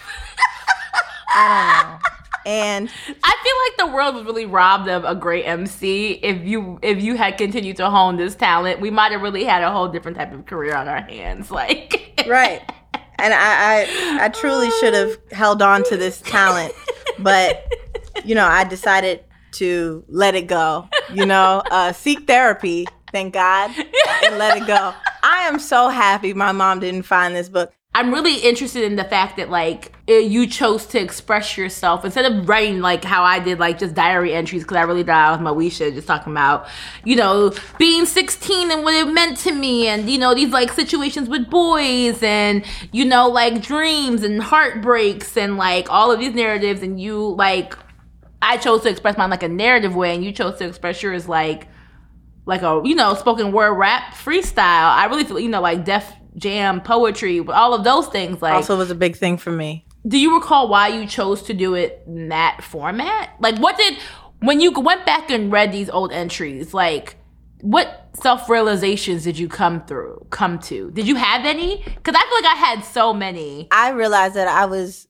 S1: I don't know. And
S2: I feel like the world was really robbed of a great MC. If you if you had continued to hone this talent, we might have really had a whole different type of career on our hands. Like
S1: right. And I, I, I truly should have held on to this talent, but you know, I decided to let it go. You know, uh, seek therapy, thank God, and let it go. I am so happy my mom didn't find this book.
S2: I'm really interested in the fact that like you chose to express yourself instead of writing like how I did like just diary entries because I really thought I was Moesha just talking about you know being 16 and what it meant to me and you know these like situations with boys and you know like dreams and heartbreaks and like all of these narratives and you like I chose to express mine like a narrative way and you chose to express yours like like a you know spoken word rap freestyle. I really feel you know like Def Jam poetry, all of those things. Like,
S1: Also was a big thing for me.
S2: do you recall why you chose to do it in that format? Like, what did when you went back and read these old entries? Like, what self realizations did you come through? Come to? Did you have any? Because I feel like I had so many.
S1: I realized that I was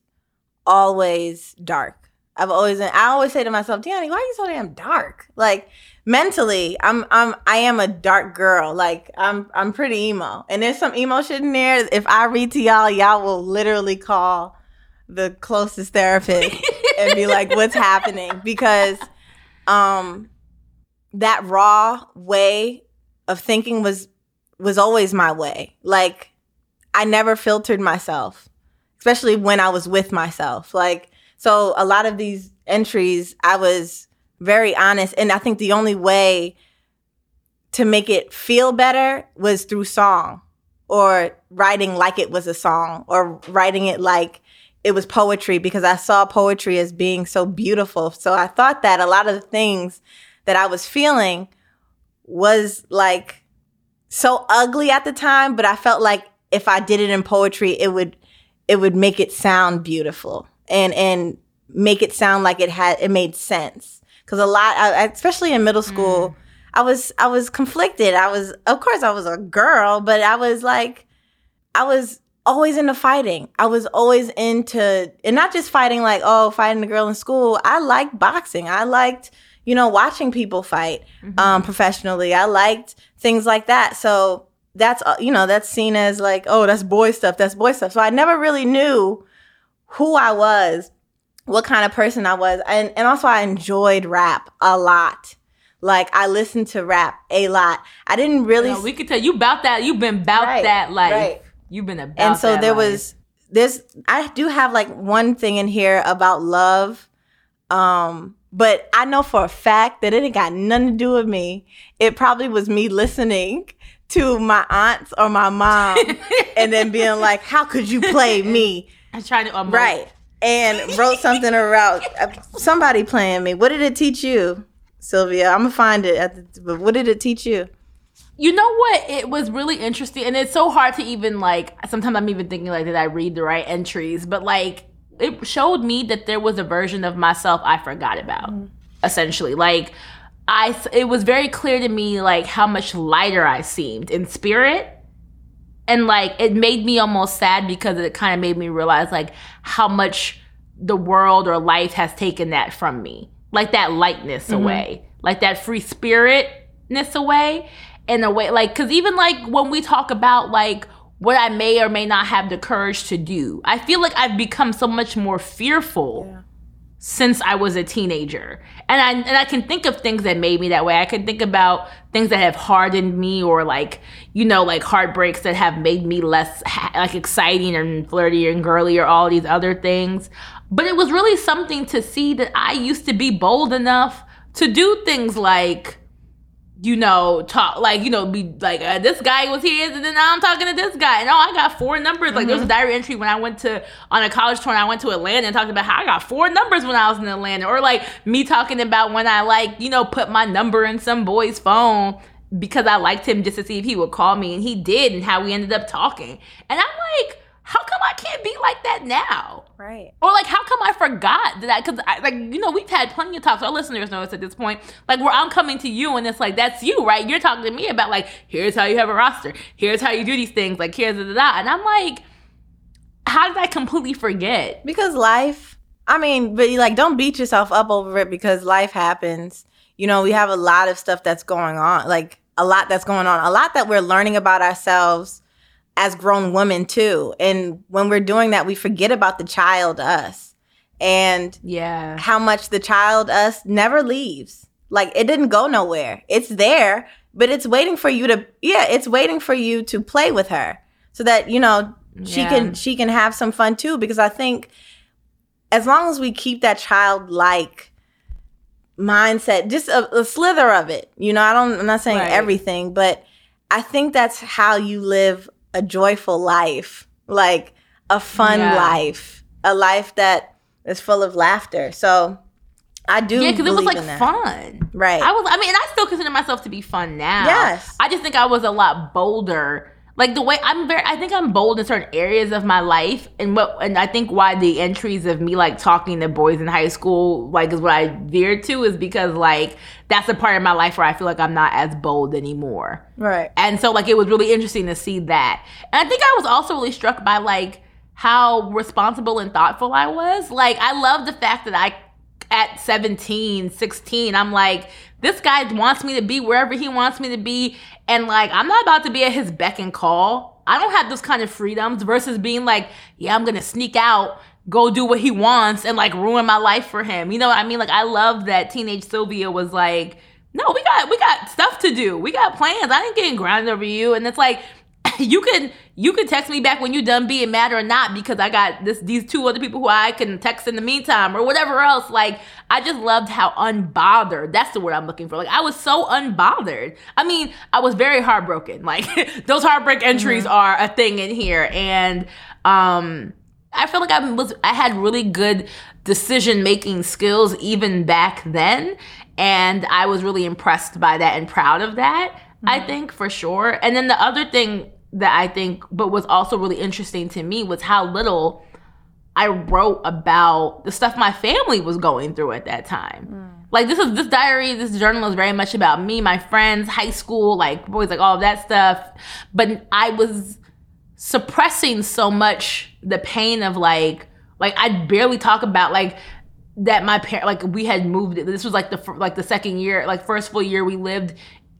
S1: always dark. I've always I always say to myself, Deannie, why are you so damn dark? Like mentally, I'm I'm I am a dark girl. Like I'm I'm pretty emo. And there's some emo shit in there. If I read to y'all, y'all will literally call the closest therapist and be like, "What's happening?" Because um, that raw way of thinking was was always my way. Like I never filtered myself, especially when I was with myself. Like so, a lot of these entries, I was very honest, and I think the only way to make it feel better was through song or writing like it was a song or writing it like it was poetry because I saw poetry as being so beautiful. So I thought that a lot of the things that I was feeling was like so ugly at the time, but I felt like if I did it in poetry, it would it would make it sound beautiful and and make it sound like it had it made sense. Because a lot, especially in middle school, mm. I was I was conflicted. I was of course I was a girl, but I was like I was always into fighting. I was always into and not just fighting like oh fighting a girl in school. I liked boxing. I liked you know watching people fight mm-hmm. um, professionally. I liked things like that. So that's uh, you know that's seen as like oh that's boy stuff. That's boy stuff. So I never really knew who I was, what kind of person I was, and and also I enjoyed rap a lot. Like I listened to rap a lot. I didn't really.
S2: we could tell you about that. You've been about right, that life. Right. You've been about.
S1: And so there
S2: life.
S1: was this. I do have like one thing in here about love. Um, but I know for a fact that it ain't got nothing to do with me. It probably was me listening to my aunts or my mom and then being like, "How could you play me?"
S2: I'm trying to
S1: um, right and wrote something around uh, somebody playing me. What did it teach you? Sylvia. I'm gonna find it. The, but what did it teach you?
S2: You know what? It was really interesting, and it's so hard to even like. Sometimes I'm even thinking like, did I read the right entries? But like, it showed me that there was a version of myself I forgot about. Mm-hmm. Essentially, like I, it was very clear to me like how much lighter I seemed in spirit. And like it made me almost sad because it kind of made me realize like how much the world or life has taken that from me like that lightness mm-hmm. away, like that free spiritness away, in a way, like because even like when we talk about like what I may or may not have the courage to do, I feel like I've become so much more fearful. Yeah. Since I was a teenager, and I and I can think of things that made me that way. I can think about things that have hardened me, or like you know, like heartbreaks that have made me less like exciting and flirty and girly, or all these other things. But it was really something to see that I used to be bold enough to do things like, you know, talk like, you know, be like, uh, this guy was here, and then now I'm talking to this guy. And oh, I got four numbers. Like, mm-hmm. there was a diary entry when I went to, on a college tour, and I went to Atlanta and talked about how I got four numbers when I was in Atlanta. Or like me talking about when I, like, you know, put my number in some boy's phone because I liked him just to see if he would call me. And he did, and how we ended up talking. And I'm like, how come I can't be like that now?
S1: Right.
S2: Or like, how come I forgot that? Because I like, you know, we've had plenty of talks. Our listeners know us at this point. Like, where I'm coming to you, and it's like, that's you, right? You're talking to me about like, here's how you have a roster. Here's how you do these things. Like, here's da da da. And I'm like, how did I completely forget?
S1: Because life. I mean, but you like, don't beat yourself up over it because life happens. You know, we have a lot of stuff that's going on. Like a lot that's going on. A lot that we're learning about ourselves as grown women too. And when we're doing that, we forget about the child us and
S2: yeah,
S1: how much the child us never leaves. Like it didn't go nowhere. It's there, but it's waiting for you to yeah, it's waiting for you to play with her so that, you know, she yeah. can she can have some fun too because I think as long as we keep that childlike mindset, just a, a, slither of it. You know, I don't I'm not saying right. everything, but I think that's how you live a joyful life, like a fun yeah. life, a life that is full of laughter. So I do.
S2: Yeah, because it was like fun.
S1: Right.
S2: I was. I mean, I still consider myself to be fun now.
S1: Yes.
S2: I just think I was a lot bolder like the way I'm very I think I'm bold in certain areas of my life and what and I think why the entries of me like talking to boys in high school like is what I veered to is because like that's a part of my life where I feel like I'm not as bold anymore.
S1: Right.
S2: And so like it was really interesting to see that. And I think I was also really struck by like how responsible and thoughtful I was. Like I love the fact that I at 17, 16, I'm like, this guy wants me to be wherever he wants me to be. And like, I'm not about to be at his beck and call. I don't have those kind of freedoms versus being like, yeah, I'm gonna sneak out go do what he wants and like ruin my life for him. You know what I mean? Like I love that teenage Sylvia was like, no, we got we got stuff to do. We got plans. I ain't getting grounded over you. And it's like you can you can text me back when you're done being mad or not because I got this these two other people who I can text in the meantime or whatever else. Like I just loved how unbothered. That's the word I'm looking for. Like I was so unbothered. I mean, I was very heartbroken. Like those heartbreak entries mm-hmm. are a thing in here, and um, I feel like I was I had really good decision making skills even back then, and I was really impressed by that and proud of that. Mm-hmm. I think for sure. And then the other thing that I think, but was also really interesting to me was how little I wrote about the stuff my family was going through at that time. Mm. Like this is this diary, this journal is very much about me, my friends, high school, like boys, like all of that stuff. But I was suppressing so much the pain of like, like I barely talk about like that my parent like we had moved this was like the like the second year like first full year we lived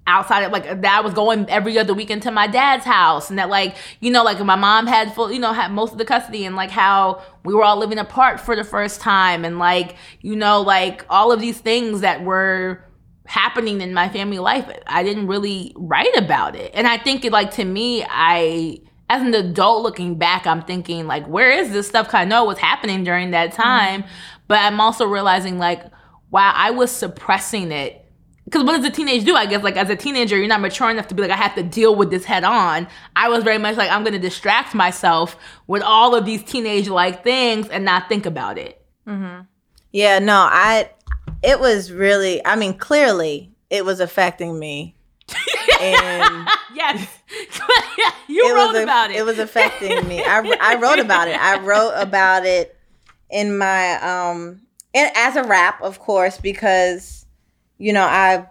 S2: outside of like that I was going every other weekend to my dad's house and that like you know like my mom had full you know had most of the custody and like how we were all living apart for the first time and like you know like all of these things that were happening in my family life I didn't really write about it and I think it like to me I as an adult looking back I'm thinking like where is this stuff cuz I know what's happening during that time mm-hmm. but I'm also realizing like wow I was suppressing it because what does a teenager do? I guess like as a teenager, you're not mature enough to be like, I have to deal with this head on. I was very much like, I'm gonna distract myself with all of these teenage like things and not think about it.
S1: Mm-hmm. Yeah, no, I. It was really. I mean, clearly, it was affecting me.
S2: and yes, you wrote a, about it.
S1: It was affecting me. I I wrote about it. I wrote about it in my um, and as a rap, of course, because you know, I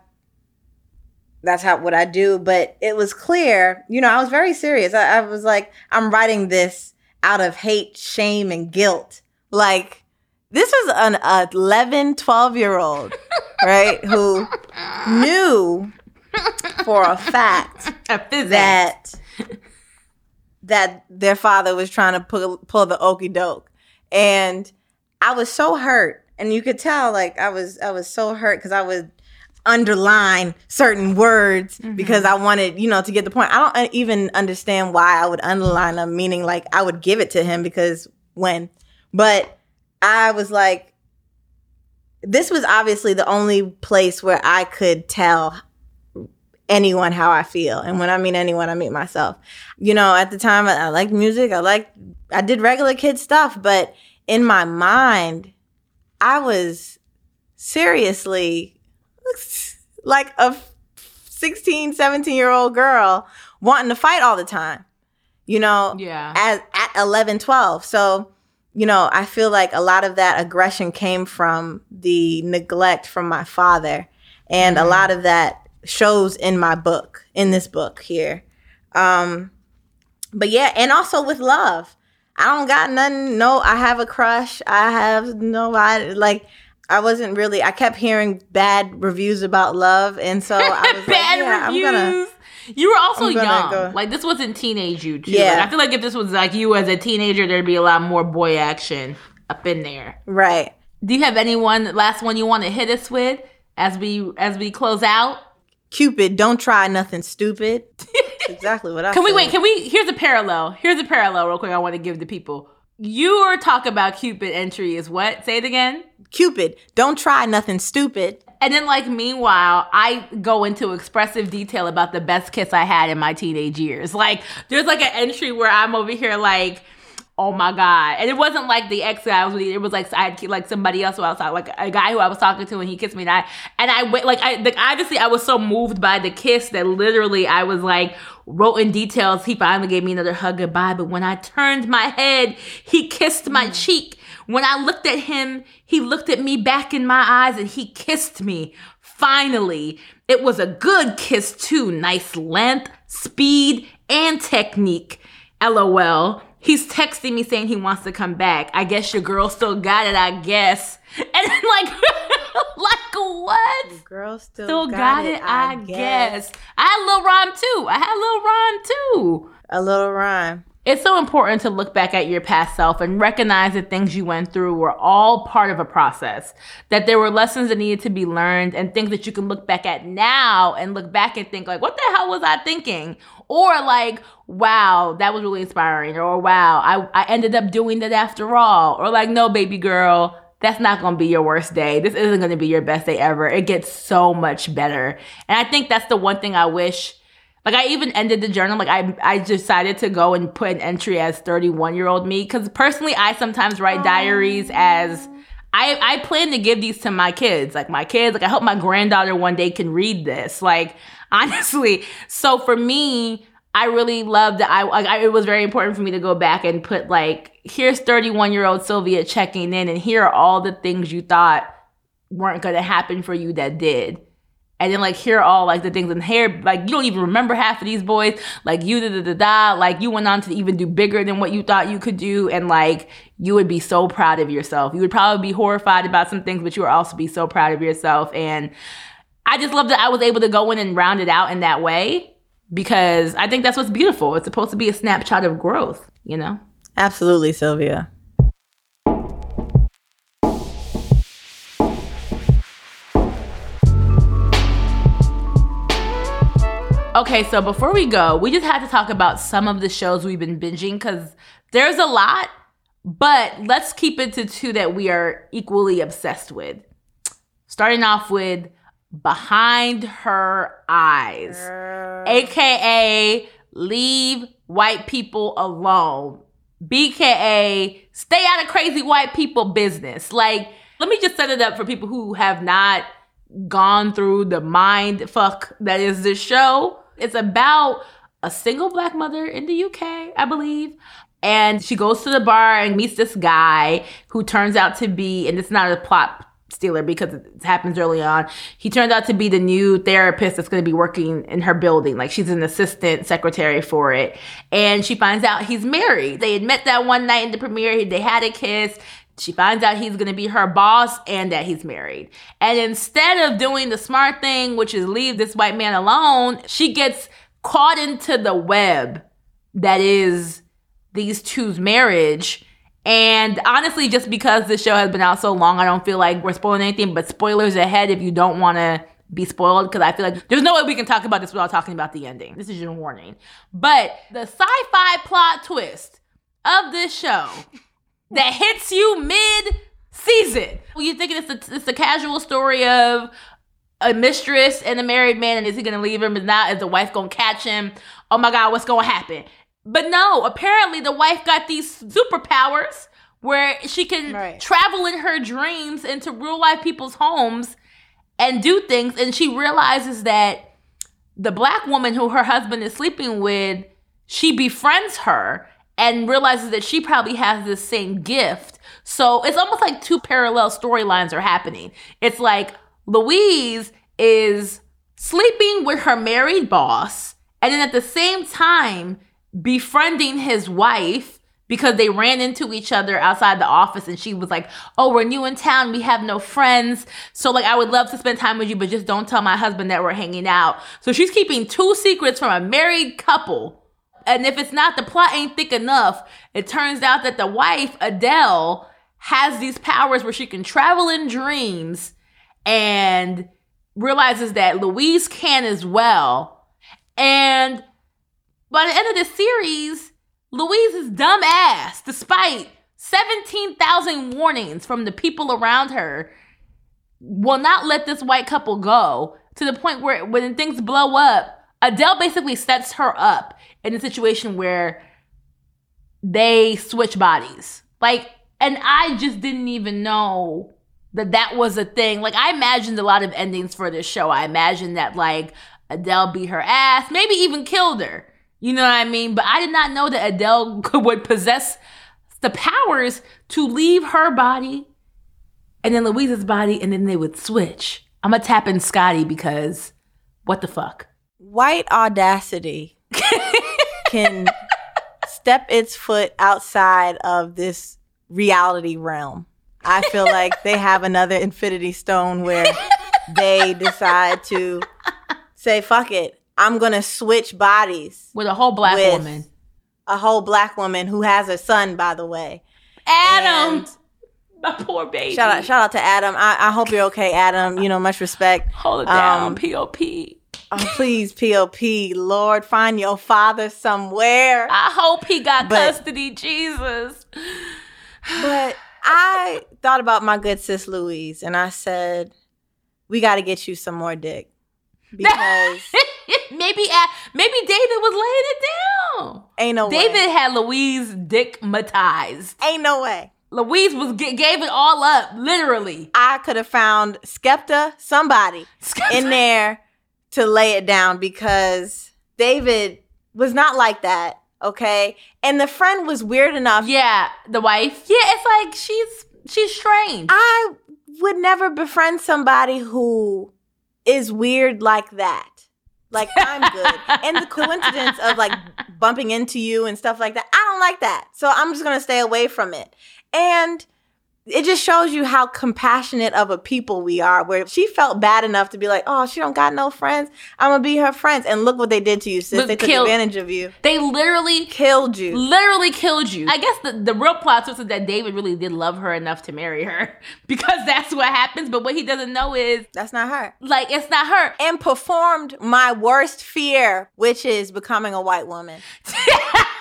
S1: that's how what I do. But it was clear, you know, I was very serious. I, I, was like, I'm writing this out of hate, shame, and guilt. Like, this was an 11, 12 year old, right, who knew for a fact a that that their father was trying to pull pull the okey doke, and I was so hurt, and you could tell like I was I was so hurt because I would underline certain words mm-hmm. because I wanted, you know, to get the point. I don't even understand why I would underline them, meaning like I would give it to him because when, but I was like, this was obviously the only place where I could tell anyone how I feel. And when I mean anyone, I mean myself. You know, at the time I, I liked music. I liked, I did regular kid stuff, but in my mind, I was seriously like a 16, 17 year old girl wanting to fight all the time, you know,
S2: yeah.
S1: at, at 11, 12. So, you know, I feel like a lot of that aggression came from the neglect from my father. And mm-hmm. a lot of that shows in my book, in this book here. Um, but yeah, and also with love. I don't got nothing. No, I have a crush. I have nobody. Like, I wasn't really. I kept hearing bad reviews about love, and so I was bad like, yeah, reviews. I'm gonna.
S2: You were also young. Go. Like this wasn't teenage you too. Yeah. Like, I feel like if this was like you as a teenager, there'd be a lot more boy action up in there.
S1: Right.
S2: Do you have anyone last one you want to hit us with as we as we close out?
S1: Cupid, don't try nothing stupid. exactly what I.
S2: Can said. we wait? Can we? Here's a parallel. Here's a parallel, real quick. I want to give the people. Your talk about Cupid entry is what? Say it again.
S1: Cupid, don't try nothing stupid.
S2: And then, like, meanwhile, I go into expressive detail about the best kiss I had in my teenage years. Like, there's like an entry where I'm over here, like, oh my god. And it wasn't like the ex I was with it was like I had like somebody else who I was talking like a guy who I was talking to and he kissed me. And I and I went like I like obviously I was so moved by the kiss that literally I was like wrote in details. He finally gave me another hug goodbye. But when I turned my head he kissed my mm. cheek. When I looked at him he looked at me back in my eyes and he kissed me. Finally it was a good kiss too. Nice length speed and technique. Lol he's texting me saying he wants to come back. I guess your girl still got it, I guess. And like like what?
S1: Your girl still, still got, got, it, I, I guess. guess.
S2: I had a little rhyme too. I had a little rhyme too.
S1: A little rhyme.
S2: it's so important to look back at your past self and recognize that things you went through were all part of a process, that there were lessons that needed to be learned and things that you can look back at now and look back and think like, what the hell was I thinking? Or like, wow, that was really inspiring. Or wow, I, I ended up doing that after all. Or like, no, baby girl, that's not going to be your worst day. This isn't going to be your best day ever. It gets so much better. And I think that's the one thing I wish like I even ended the journal. Like I, I decided to go and put an entry as 31 year old me because personally, I sometimes write diaries as I, I plan to give these to my kids. Like my kids, like I hope my granddaughter one day can read this. Like honestly, so for me, I really love that. I, I it was very important for me to go back and put like here's 31 year old Sylvia checking in, and here are all the things you thought weren't gonna happen for you that did. And then like here are all like the things in here like you don't even remember half of these boys. Like you da da da da. Like you went on to even do bigger than what you thought you could do and like you would be so proud of yourself. You would probably be horrified about some things but you would also be so proud of yourself. And i just love that i was able to go in and round it out in that way because i think that's what's beautiful. It's supposed to be a snapshot of growth you know?
S1: Absolutely sylvia.
S2: Okay, so before we go, we just had to talk about some of the shows we've been binging because there's a lot, but let's keep it to two that we are equally obsessed with. Starting off with Behind Her Eyes, aka Leave White People Alone, BKA Stay Out of Crazy White People Business. Like, let me just set it up for people who have not gone through the mind fuck that is this show. It's about a single black mother in the UK, I believe. And she goes to the bar and meets this guy who turns out to be, and it's not a plot stealer because it happens early on. He turns out to be the new therapist that's going to be working in her building. Like she's an assistant secretary for it. And she finds out he's married. They had met that one night in the premiere. They had a kiss. She finds out he's going to be her boss and that he's married. And instead of doing the smart thing, which is leave this white man alone, she gets caught into the web that is these two's marriage. And honestly, just because this show has been out so long, I don't feel like we're spoiling anything, but spoilers ahead if you don't want to be spoiled because I feel like there's no way we can talk about this without talking about the ending. This is your warning. But the sci fi plot twist of this show that hits you mid season. Well, You thinking it's a, it's a casual story of a mistress and a married man, and is he gonna leave him? Is not? Is the wife gonna catch him? Oh my God, what's gonna happen? But no, apparently the wife got these superpowers where she can right. travel in her dreams into real life people's homes and do things. And she realizes that the black woman who her husband is sleeping with, she befriends her and realizes that she probably has the same gift. So it's almost like two parallel storylines are happening. It's like Louise is sleeping with her married boss and then at the same time befriending his wife because they ran into each other outside the office and she was like, Oh, we're new in town. We have no friends. So, like, I would love to spend time with you, but just don't tell my husband that we're hanging out. So, she's keeping two secrets from a married couple and if it's not the plot ain't thick enough, it turns out that the wife, Adele, has these powers where she can travel in dreams and realizes that Louise can as well. And by the end of the series, Louise's dumb ass, despite 17,000 warnings from the people around her, will not let this white couple go to the point where when things blow up, Adele basically sets her up in a situation where they switch bodies. Like, and I just didn't even know that that was a thing. Like, I imagined a lot of endings for this show. I imagined that, like, Adele beat her ass, maybe even killed her. You know what I mean? But I did not know that Adele would possess the powers to leave her body and then Louise's body, and then they would switch. I'm gonna tap in Scotty because what the fuck?
S1: White audacity can step its foot outside of this reality realm. I feel like they have another infinity stone where they decide to say, fuck it. I'm going to switch bodies
S2: with a whole black woman.
S1: a whole black woman who has a son, by the way.
S2: Adam,
S1: And-
S2: my poor baby.
S1: Shout out, shout out to Adam. I, I hope you're okay, Adam. You know, much respect.
S2: Hold it down,
S1: um,
S2: POP.
S1: Oh, please, POP, Lord, find your father somewhere.
S2: I hope he got
S1: But-
S2: custody, Jesus.
S1: But I thought about my good sis Louise, and I said, "We got to get you some more dick because
S2: maybe uh, maybe David was laying it down.
S1: ain't no way.
S2: David
S1: way.
S2: had Louise dickmatized.
S1: Ain't no way.
S2: Louise was g- gave it all up, literally.
S1: I could have found Skepta, somebody in there to lay it down because David was not like that. Okay, and the friend was weird enough.
S2: Yeah, the wife. Yeah, it's like she's she's strange.
S1: I would never befriend somebody who is weird like that. Like I'm good. and the coincidence of like bumping into you and stuff like that, I don't like that. So I'm just gonna stay away from it. And it just shows you how compassionate of a people we are. Where she felt bad enough to be like, "Oh, she don't got no friends. I'm gonna be her friends." And look what they did to you, sis.
S2: Look,
S1: they took advantage of you,
S2: They literally
S1: killed you.
S2: literally killed you. I guess the, the real plot twist is that David really did love her enough to marry her because that's what happens. But what he doesn't know is
S1: That's not her.
S2: like it's not her.
S1: And performed my worst fear, which is becoming a white woman.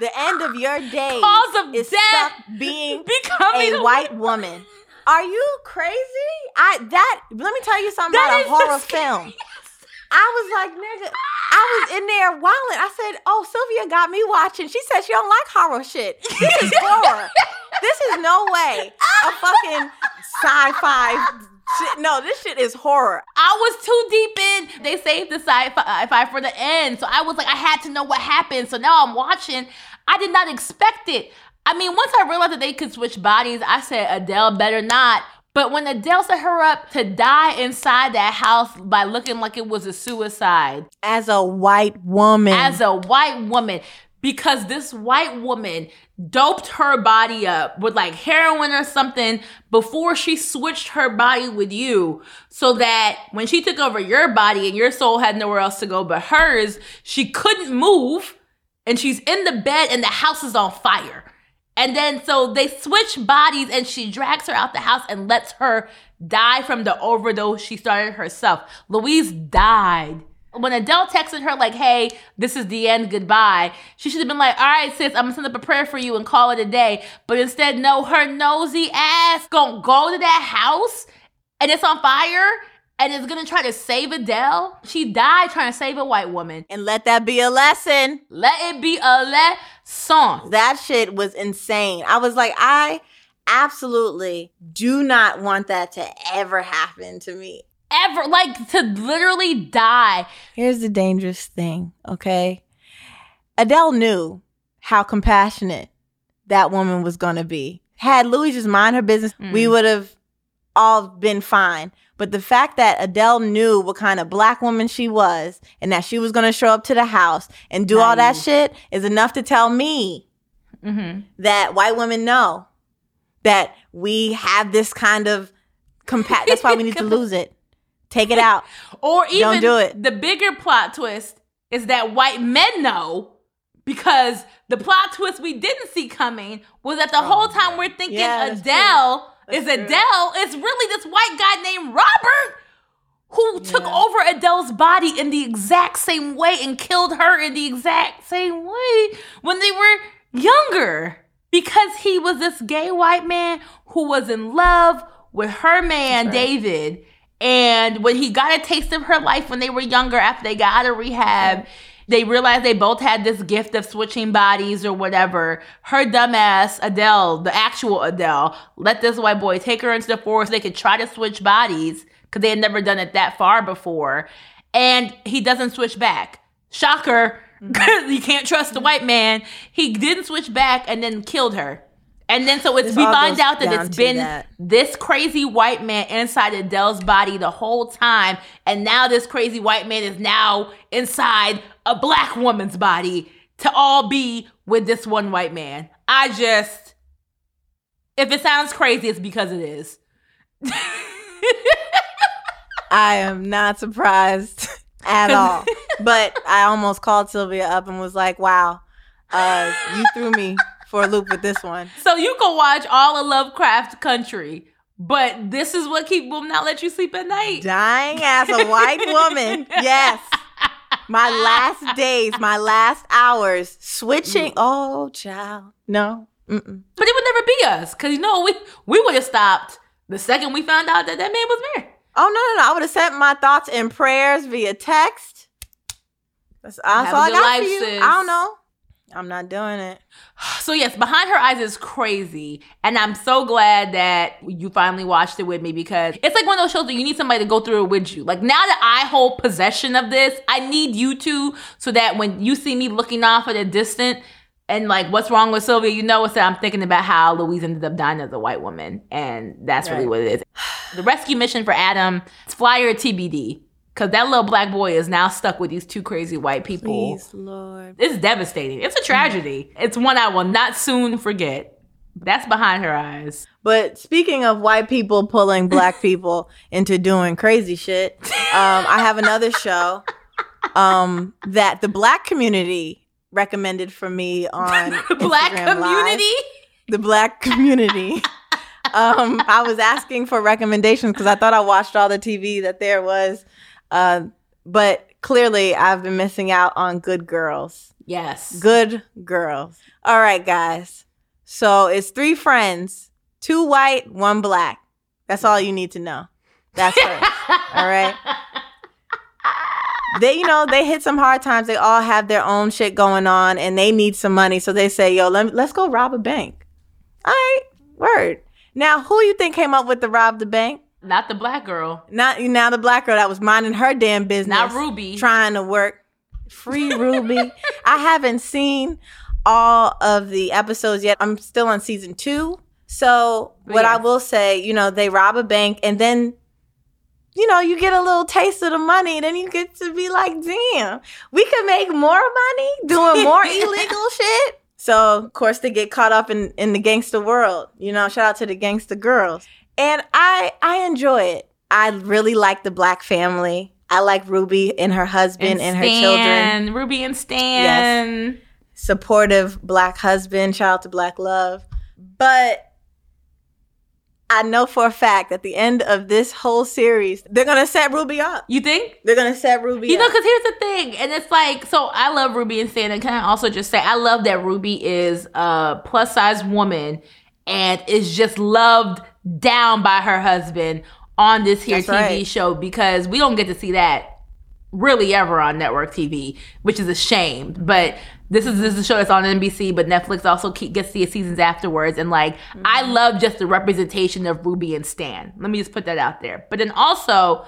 S1: The end of your day
S2: Cause of
S1: is
S2: death.
S1: being
S2: Becoming
S1: a white woman. Are you crazy? I that let me tell you something
S2: That
S1: about a horror film. I was like, nigga, I was in there wilding. I said, "Oh, Sylvia got me watching." She said she don't like horror shit. This is horror. this is no way a fucking sci-fi shit. No, this shit is horror.
S2: I was too deep in. They saved the sci-fi for the end, so I was like, I had to know what happened. So now I'm watching. I did not expect it. I mean, once I realized that they could switch bodies, I said Adele better not. But when Adele set her up to die inside that house by looking like it was a suicide,
S1: As a white woman,
S2: as a white woman because this white woman doped her body up with like heroin or something before she switched her body with you so that when she took over your body and your soul had nowhere else to go but hers, she couldn't move and she's in the bed and the house is on fire. And then so they switch bodies and she drags her out the house and lets her die from the overdose she started herself. Louise died. When Adele texted her like, "Hey, this is the end, goodbye," she should have been like, "All right, sis, I'm gonna send up a prayer for you and call it a day." But instead, no, her nosy ass gonna go to that house and it's on fire and is gonna try to save Adele. She died trying to save a white woman.
S1: and let that be a lesson.
S2: Let it be a lesson.
S1: That shit was insane. I was like, I absolutely do not want that to ever happen to me.
S2: Ever like to literally die.
S1: Here's the dangerous thing, okay? Adele knew how compassionate that woman was to be. Had Louis just mind her business, we
S2: Mm.
S1: would have all been fine. But the fact that Adele knew what kind of black woman she was and that she was going to show up to the house and do all that shit is enough to tell me
S2: Mm-hmm.
S1: that white women know that we have this kind of compa- that's why we need to lose it. Take it out.
S2: Or even Don't
S1: do it.
S2: the bigger plot twist is that white men know because the plot twist we didn't see coming was that the whole time we're thinking
S1: Oh, Yeah,
S2: Adele is
S1: true.
S2: Adele, it's really this white guy named Robert who took over Adele's body in the exact same way and killed her in the exact same way when they were younger. Because he was this gay white man who was in love with her man,
S1: right.
S2: David. And when he got a taste of her life when they were younger, after they got out of rehab, they realized they both had this gift of switching bodies or whatever. Her dumbass, Adele, the actual Adele, let this white boy take her into the forest. They could try to switch bodies because they had never done it that far before. And he doesn't switch back. Shocker. you can't trust the white man. He didn't switch back and then killed her. And then so it's we find out that it's been
S1: that.
S2: this crazy white man inside Adele's body the whole time, and now this crazy white man is now inside a black woman's body to all be with this one white man. I just, if it sounds crazy, it's because it is.
S1: I am not surprised at all. but I almost called Sylvia up and was like, "Wow, uh, you threw me for a loop with this one."
S2: So you can watch all of Lovecraft Country, but this is what keep will not let you sleep at night.
S1: Dying as a white woman, yes. My last days, my last hours, switching. Oh, child, no. Mm-mm.
S2: But it would never be us, cause you know we we would have stopped the second we found out that that man was married.
S1: Oh no, no, no! I would have sent my thoughts and prayers via text. That's, that's all I got
S2: life,
S1: for you.
S2: sis.
S1: I don't know. I'm not doing it.
S2: So yes, behind her eyes is crazy, and I'm so glad that you finally watched it with me because it's like one of those shows that you need somebody to go through it with you. Like now that I hold possession of this, I need you two so that when you see me looking off at a distant and like what's wrong with Sylvia, you know it's that I'm thinking about how Louise ended up dying as a white woman, and that's really what it is. The rescue mission for Adam, it's flyer TBD. Cause that little black boy is now stuck with these two crazy white people.
S1: Please, Lord.
S2: It's devastating. It's a tragedy. It's one I will not soon forget. That's behind her eyes.
S1: But speaking of white people pulling black people into doing crazy shit, um, I have another show um, that the black community recommended for me on
S2: Black
S1: Instagram Live.
S2: community.
S1: the black community. um, I was asking for recommendations because I thought I watched all the TV that there was, uh, but clearly I've been missing out on Good Girls.
S2: Yes.
S1: Good Girls. All right, guys. So it's three friends, two white, one black. That's all you need to know. That's her. all right. They, you know, they hit some hard times. They all have their own shit going on, and they need some money. So they say, "Yo, let, let's go rob a bank." All right, word. Now, who you think came up with the rob the bank?
S2: Not the black girl.
S1: Not now the black girl that was minding her damn business.
S2: Not Ruby.
S1: Trying to work. Free Ruby. I haven't seen all of the episodes yet. I'm still on season two. So
S2: But
S1: what I will say, you know, they rob a bank and then you know, you get a little taste of the money, then you get to be like, damn, we could make more money doing more illegal shit. So of course they get caught up in, in the gangster world. You know, shout out to the gangster girls. And I I enjoy it. I really like the black family. I like Ruby and her husband and, her children.
S2: Ruby and Stan.
S1: Supportive black husband. child to Black Love. But I know for a fact at the end of this whole series, they're gonna set Ruby up.
S2: You think?
S1: They're gonna set Ruby
S2: You know, because here's the thing, and it's like, so I love Ruby and Stan, and can I also just say, I love that Ruby is a plus size woman and is just loved down by her husband on this here
S1: That's
S2: TV
S1: right.
S2: show because we don't get to see that really ever on network TV, which is a shame. But this is this is a show that's on NBC, but Netflix also keep, gets the seasons afterwards. And like, I love just the representation of Ruby and Stan. Let me just put that out there. But then also,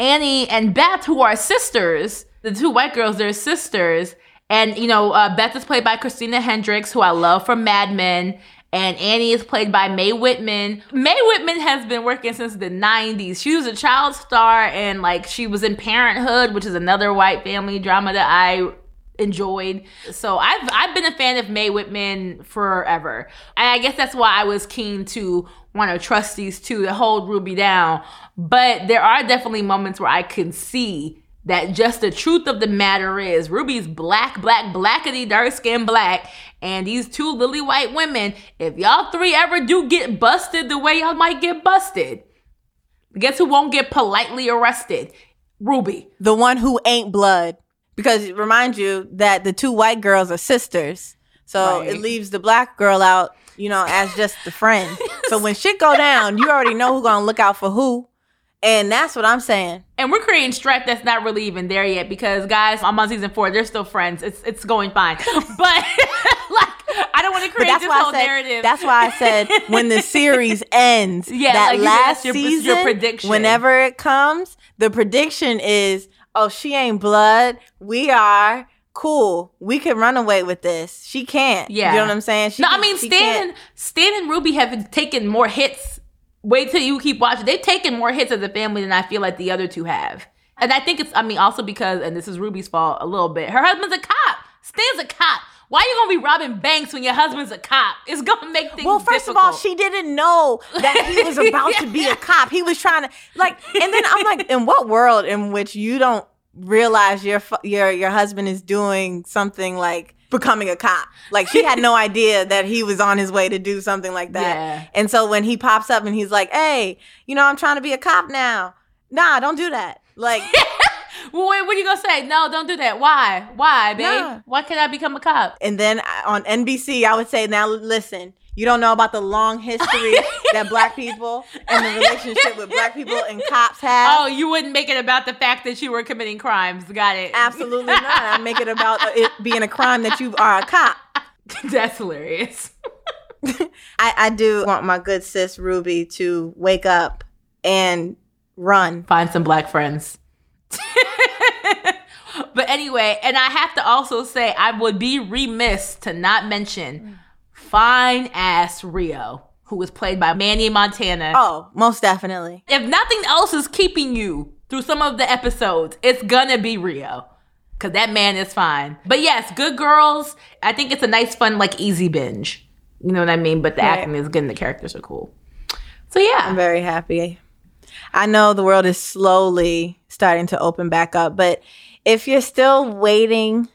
S2: Annie and Beth, who are sisters, the two white girls, they're sisters. And, you know, uh, Beth is played by Christina Hendricks, who I love from Mad Men. And Annie is played by Mae Whitman. Mae Whitman has been working since the 90s. She was a child star and, like, she was in Parenthood, which is another white family drama that I enjoyed. So I've I've been a fan of Mae Whitman forever. And I guess that's why I was keen to want to trust these two to hold Ruby down. But there are definitely moments where I can see that just the truth of the matter is Ruby's black, black, blackety dark skin black, and these two lily white women, if y'all three ever do get busted the way y'all might get busted, guess who won't get politely arrested? Ruby.
S1: the one who ain't blood. Because remind you that the two white girls are sisters. So
S2: Right.
S1: it leaves the black girl out, you know, as just the friend. so when shit go down, you already know who gonna look out for who. And that's what I'm saying.
S2: And we're creating strife that's not really even there yet because guys, I'm on season four. They're still friends. It's it's going fine. But like I don't want to create this whole
S1: said
S2: narrative.
S1: that's why I said when the series ends,
S2: Yeah,
S1: that
S2: like
S1: last
S2: your-
S1: season,
S2: your prediction.
S1: whenever it comes, the prediction is, oh, she ain't blood. We are cool. We can run away with this. She can't.
S2: Yeah.
S1: you know what I'm saying? She
S2: no, I mean Stan Stan and Ruby have taken more hits. Wait till you keep watching. They've taken more hits as a family than I feel like the other two have. And I think it's I mean also because and this is Ruby's fault a little bit. Her husband's a cop. Stan's a cop. Why are you gonna be robbing banks when your husband's a cop? It's gonna make things
S1: Well, first
S2: difficult.
S1: of all, she didn't know that he was about to be a cop. He was trying to like, and then I'm like, in what world in which you don't realize your your your husband is doing something like becoming a cop. Like she had no idea that he was on his way to do something like that.
S2: Yeah.
S1: And so when he pops up and he's like, "Hey, you know, I'm trying to be a cop now." Nah, don't do that. Like
S2: Well, wait, what are you gonna say? No, don't do that. Why? Why, babe?
S1: Nah.
S2: Why can't I become a cop?
S1: and then uh, on NBC, I would say, "Now listen, you don't know about the long history that black people and the relationship with black people and cops have."
S2: Oh, you wouldn't make it about the fact that you were committing crimes. Got it.
S1: Absolutely not. I make it about it being a crime that you are a cop.
S2: That's hilarious.
S1: I, I do want my good sis Ruby to wake up and run.
S2: Find some black friends. but anyway, and I have to also say, I would be remiss to not mention mm. Fine ass Rio, who was played by Manny Montana.
S1: Oh, most definitely.
S2: If nothing else is keeping you through some of the episodes, it's gonna be Rio. Cause that man is fine. But yes, Good Girls, I think it's a nice, fun, like easy binge. You know what I mean? But the
S1: Right.
S2: acting is good and the characters are cool. So yeah.
S1: I'm very happy. I know the world is slowly starting to open back up, but if you're still waiting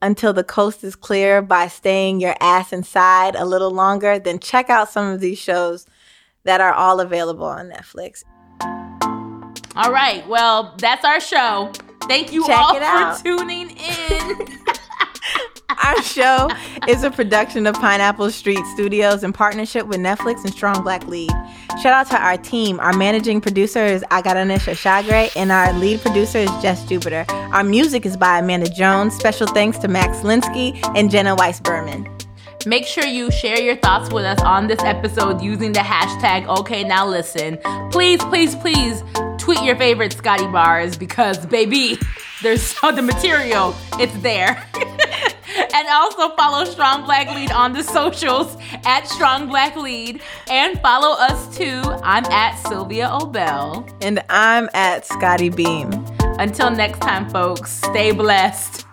S1: until the coast is clear by staying your ass inside a little longer, then check out some of these shows that are all available on Netflix.
S2: All right. Well, that's our show. Thank you
S1: Check
S2: all
S1: out.
S2: for tuning in.
S1: Our show is a production of Pineapple Street Studios in partnership with Netflix and Strong Black Lead. Shout out to our team. Our managing producer is Agaranisha Shagre, and our lead producer is Jess Jupiter. Our music is by Amanda Jones. Special thanks to Max Linsky and Jenna Weiss Berman.
S2: Make sure you share your thoughts with us on this episode using the hashtag OK Now Listen. Please, please, please tweet your favorite Scottie bars because, baby, there's the material. It's there. and also follow Strong Black Lead on the socials at Strong Black Lead and follow us too. I'm at Sylvia Obell.
S1: And I'm at Scottie Beam.
S2: Until next time, folks, stay blessed.